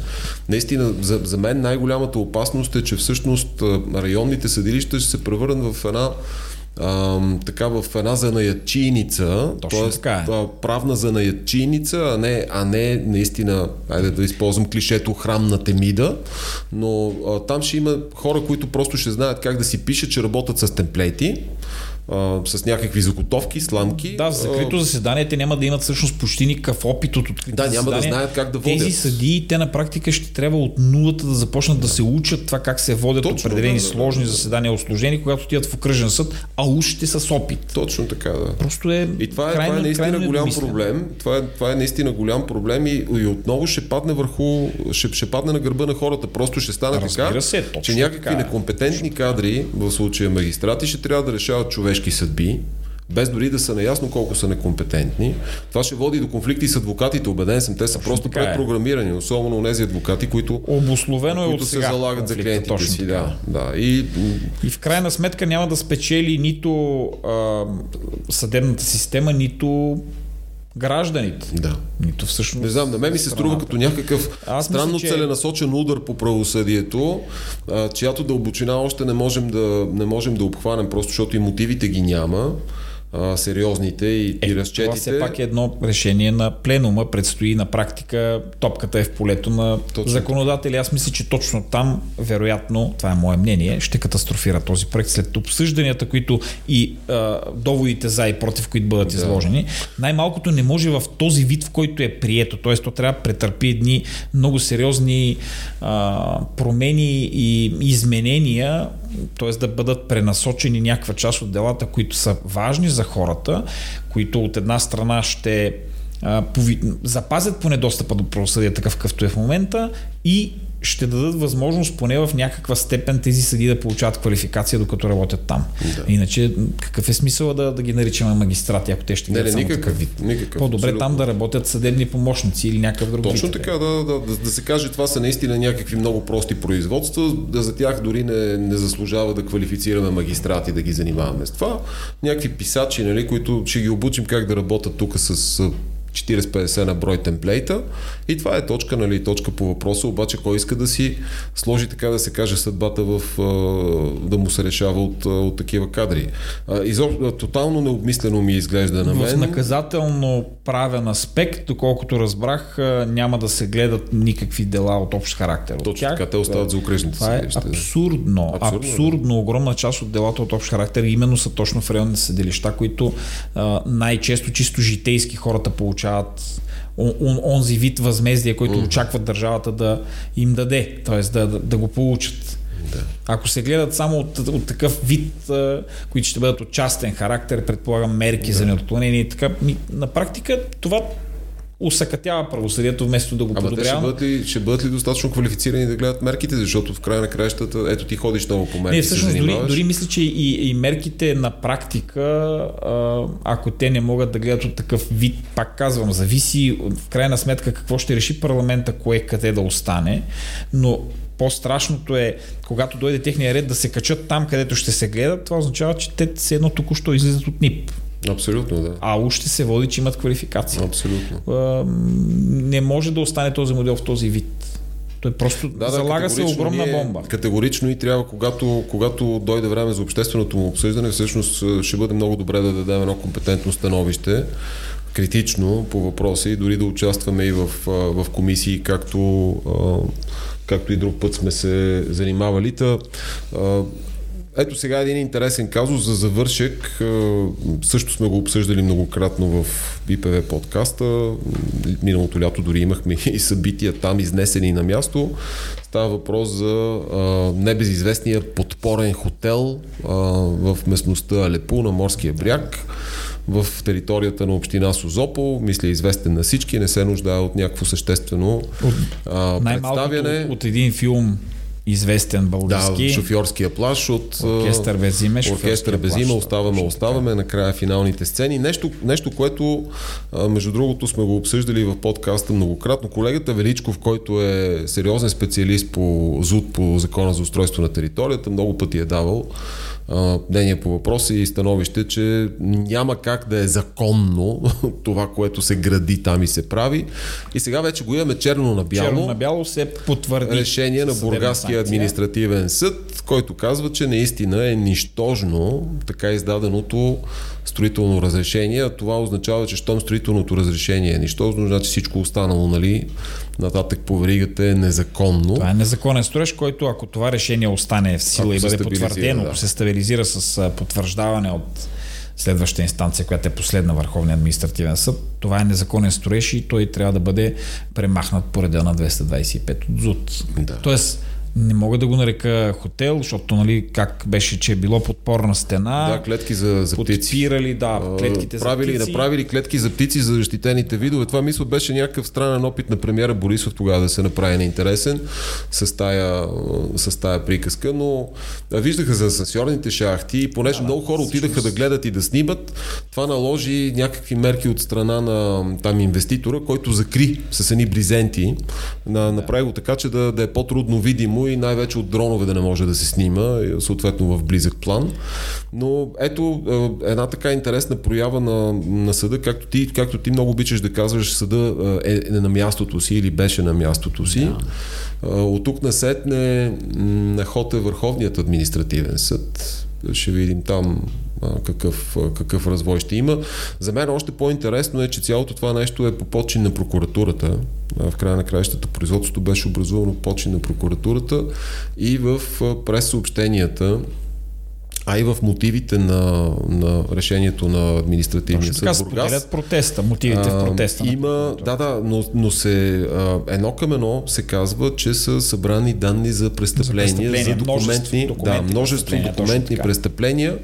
A: Наистина, за, за мен най-голямата опасност е, че всъщност районните съдилища ще се превърнат в една а, така в една занаячийница, т.е.
B: е.
A: правна занаячийница, а не, а не наистина, айде да използвам клишето храм на Темида, но а, там ще има хора, които просто ще знаят как да си пишат, че работят с темплети, а, с някакви заготовки, сламки.
B: Да, в закрито заседание те няма да имат всъщност почти никакъв опит от открито
A: Да, няма да знаят как да водят.
B: Тези съдии, те на практика ще трябва от нулата да започнат да, да се учат това как се водят Точно, определени да, да, сложни да, да. заседания, осложнени, когато отидат в окръжен съд, а ушите с опит.
A: Точно така, да.
B: Просто е.
A: И това е, крайно, това е наистина голям проблем. Това е, това е наистина голям проблем и, и отново ще падне върху, ще, ще падне на гърба на хората. Просто ще стане
B: Разбира
A: така,
B: се,
A: че някакви така, е. некомпетентни кадри, в случая магистрати, ще трябва да решават човешки човешки съдби, без дори да са наясно колко са некомпетентни. Това ще води до конфликти с адвокатите. Обеден съм, те са точно просто е. предпрограмирани, е. особено тези адвокати, които,
B: Обословено е
A: които
B: от
A: се залагат за клиентите точно си. Да, да. И...
B: и в крайна сметка няма да спечели нито а, съдебната система, нито гражданите.
A: Да.
B: Нито всъщност.
A: Не знам, на мен ми се струва като някакъв Аз странно мисля, че... целенасочен удар по правосъдието, а, чиято дълбочина още не можем да, не можем да обхванем, просто защото и мотивите ги няма а, сериозните и, е, и разчетите. Това
B: все пак е едно решение на пленума, предстои на практика, топката е в полето на точно. законодатели. Аз мисля, че точно там, вероятно, това е мое мнение, ще катастрофира този проект след обсъжданията, които и а, доводите за и против, които бъдат да. изложени. Най-малкото не може в този вид, в който е прието, т.е. то трябва да претърпи едни много сериозни а, промени и изменения, т.е. да бъдат пренасочени някаква част от делата, които са важни за хората, които от една страна ще а, пови... запазят поне достъпа до правосъдие такъв какъвто е в момента и ще дадат възможност поне в някаква степен тези съди да получават квалификация, докато работят там. Да. Иначе, какъв е смисъл да, да ги наричаме магистрати, ако те ще
A: не,
B: не,
A: само никакъв, такъв вид? Никакъв,
B: По-добре абсолютно. там да работят съдебни помощници или някакъв друг
A: Точно вид, така, да, да, да, да се каже, това са наистина някакви много прости производства, да за тях дори не, не заслужава да квалифицираме магистрати, да ги занимаваме с това. Някакви писачи, нали, които ще ги обучим как да работят тук с 40-50 на брой темплейта и това е точка, нали, точка по въпроса, обаче кой иска да си сложи така да се каже съдбата в да му се решава от, от такива кадри. Изоб... Тотално необмислено ми изглежда на мен.
B: В наказателно правен аспект, доколкото разбрах, няма да се гледат никакви дела от общ характер.
A: Точно тях, така, те остават за окръжните
B: Това е абсурдно. Абсурдно, абсурдно. Огромна част от делата от общ характер именно са точно в районните съдилища, които най-често чисто житейски хората получават получават он, онзи вид възмездие, който mm. очакват държавата да им даде, т.е. Да, да, да го получат. Да. Ако се гледат само от, от такъв вид, които ще бъдат от частен характер, предполагам мерки да. за неотклонение така, на практика това усъкътява правосъдието, вместо да го
A: Ама
B: подобрява.
A: Ще бъдат, ли, ще бъдат ли достатъчно квалифицирани да гледат мерките, защото в края на краищата, ето ти ходиш много по мерки.
B: Не, всъщност, дори, дори мисля, че и, и мерките на практика, ако те не могат да гледат от такъв вид, пак казвам, зависи в крайна сметка какво ще реши парламента, кое къде да остане, но по-страшното е, когато дойде техния ред да се качат там, където ще се гледат, това означава, че те се едно току-що излизат от НИП.
A: Абсолютно, да.
B: А още се води, че имат квалификация.
A: Абсолютно.
B: А, не може да остане този модел в този вид. Той просто да, залага се огромна ние, бомба.
A: Категорично и трябва, когато, когато дойде време за общественото му обсъждане, всъщност ще бъде много добре да дадем едно компетентно становище, критично по въпроса и дори да участваме и в, в комисии, както, както и друг път сме се занимавали. Та, ето сега един интересен казус за завършек. Също сме го обсъждали многократно в ИПВ подкаста. Миналото лято дори имахме и събития там изнесени на място. Става въпрос за а, небезизвестния подпорен хотел а, в местността Алепу на Морския бряг в територията на община Созопол. Мисля, известен на всички, не се нуждае от някакво съществено
B: а, представяне. От, от един филм известен български.
A: Да, шофьорския плаш от
B: Оркестър без име.
A: Оркестър без име, оставаме, оставаме, накрая финалните сцени. Нещо, нещо, което между другото сме го обсъждали в подкаста многократно. Колегата Величков, който е сериозен специалист по ЗУД, по Закона за устройство на територията, много пъти е давал мнение по въпроса и становище, че няма как да е законно това, което се гради там и се прави. И сега вече го имаме черно на бяло.
B: Черно на бяло се потвърди.
A: Решение на Бургаския административен съд, който казва, че наистина е нищожно така издаденото строително разрешение. Това означава, че щом строителното разрешение е нищожно, значи всичко останало, нали, нататък по веригата е незаконно.
B: Това е незаконен строеж, който ако това решение остане в сила ако и бъде потвърдено, да. ако се стабилизира с потвърждаване от следваща инстанция, която е последна Върховния административен съд, това е незаконен строеж и той трябва да бъде премахнат по реда на 225 от ЗУД. Да. Тоест, не мога да го нарека хотел, защото нали, как беше, че е било подпорна стена.
A: Да, клетки за, за птици.
B: Подпирали, да, клетките
A: правили,
B: за птици.
A: Направили клетки за птици за защитените видове. Това мисля беше някакъв странен опит на премиера Борисов тогава да се направи неинтересен с тая, с тая приказка, но виждаха за асансьорните шахти и понеже да, много хора отидаха да гледат и да снимат, това наложи някакви мерки от страна на там инвеститора, който закри с едни бризенти, на, направи го така, че да, да е по-трудно видимо и най-вече от дронове да не може да се снима, съответно в близък план. Но ето е, една така интересна проява на, на съда, както ти, както ти много обичаш да казваш, съда е, е на мястото си или беше на мястото си. Да. От тук на сетне на ход е Върховният административен съд. Ще видим там какъв, какъв развой ще има. За мен още по-интересно е, че цялото това нещо е по почин на прокуратурата. В края на краищата производството беше образувано по почин на прокуратурата и в прес-съобщенията а и в мотивите на, на решението на административния съд
B: Бургас. споделят протеста, мотивите в протеста.
A: Има, да, да, но, но се, а, едно към едно се казва, че са събрани данни за престъпления, за, престъпления, за документни, множество документи, да, множество документни престъпления,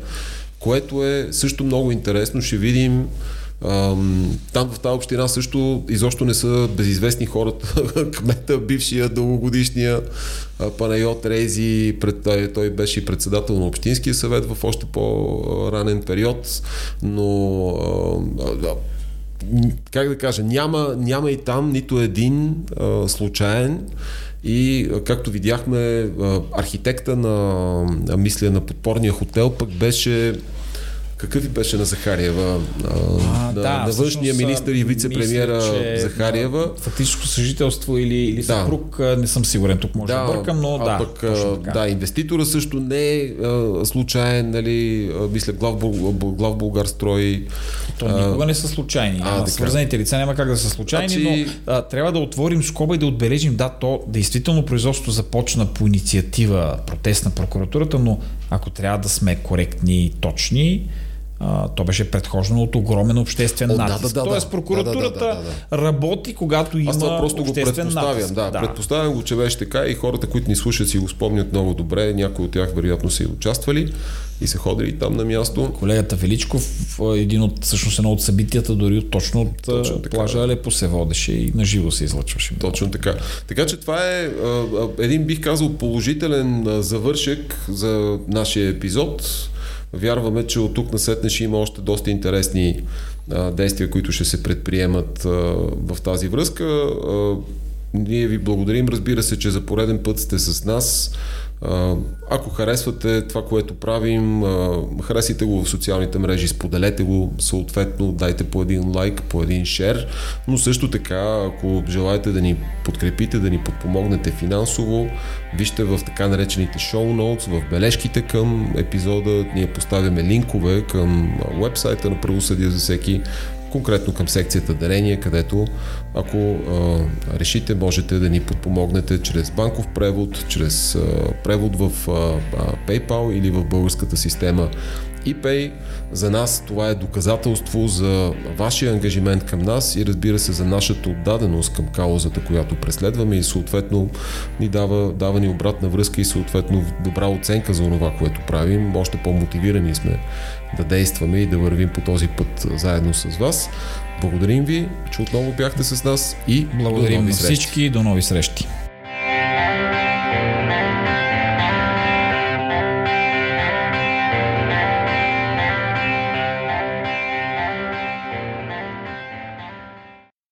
A: което е също много интересно. Ще видим там в тази община също изобщо не са безизвестни хората. Кмета, бившия дългогодишния Панайот Рейзи, пред, той беше председател на Общинския съвет в още по-ранен период, но как да кажа, няма, няма и там нито един а, случайен и както видяхме, архитекта на, мисля, на подпорния хотел пък беше какъв и беше на Захариева? А, на, да, на външния министр и вице-премьера Захариева.
B: Фактическо съжителство или, или съпруг, да. не съм сигурен, тук може да, да бъркам, но а да.
A: Пък, да, инвеститора също не е случайен, нали, мисля, глав, глав Българ строй.
B: То никога не са случайни. А, свързаните лица няма как да са случайни, значи... но а, трябва да отворим скоба и да отбележим, да, то действително производството започна по инициатива протест на прокуратурата, но ако трябва да сме коректни и точни, а, то беше предхождано от огромен обществен О, натиск. Да, да, да, Тоест прокуратурата да, да, да, да, работи, когато има Аз това просто го
A: предпоставям.
B: Натиск.
A: Да, да, предпоставям го, че беше така и хората, които ни слушат, си го спомнят много добре. Някои от тях вероятно са и участвали и са ходили там на място.
B: Колегата Величков, един от, всъщност едно от събитията, дори точно от точно така. плажа Алепо се водеше и на живо се излъчваше.
A: Точно така. Така че това е един, бих казал, положителен завършек за нашия епизод. Вярваме, че от тук на сетне ще има още доста интересни а, действия, които ще се предприемат а, в тази връзка. А, ние ви благодарим, разбира се, че за пореден път сте с нас. Ако харесвате това, което правим, харесайте го в социалните мрежи, споделете го, съответно дайте по един лайк, по един шер, но също така, ако желаете да ни подкрепите, да ни подпомогнете финансово, вижте в така наречените шоу ноутс, в бележките към епизода, ние поставяме линкове към вебсайта на Правосъдие за всеки, конкретно към секцията дарение, където ако а, решите, можете да ни подпомогнете чрез банков превод, чрез а, превод в а, а, PayPal или в българската система ePay. За нас това е доказателство за вашия ангажимент към нас и разбира се за нашата отдаденост към каузата, която преследваме и съответно ни дава, дава ни обратна връзка и съответно добра оценка за това, което правим. Още по-мотивирани сме да действаме и да вървим по този път заедно с вас. Благодарим ви, че отново бяхте с нас и
B: благодарим на всички. До нови срещи.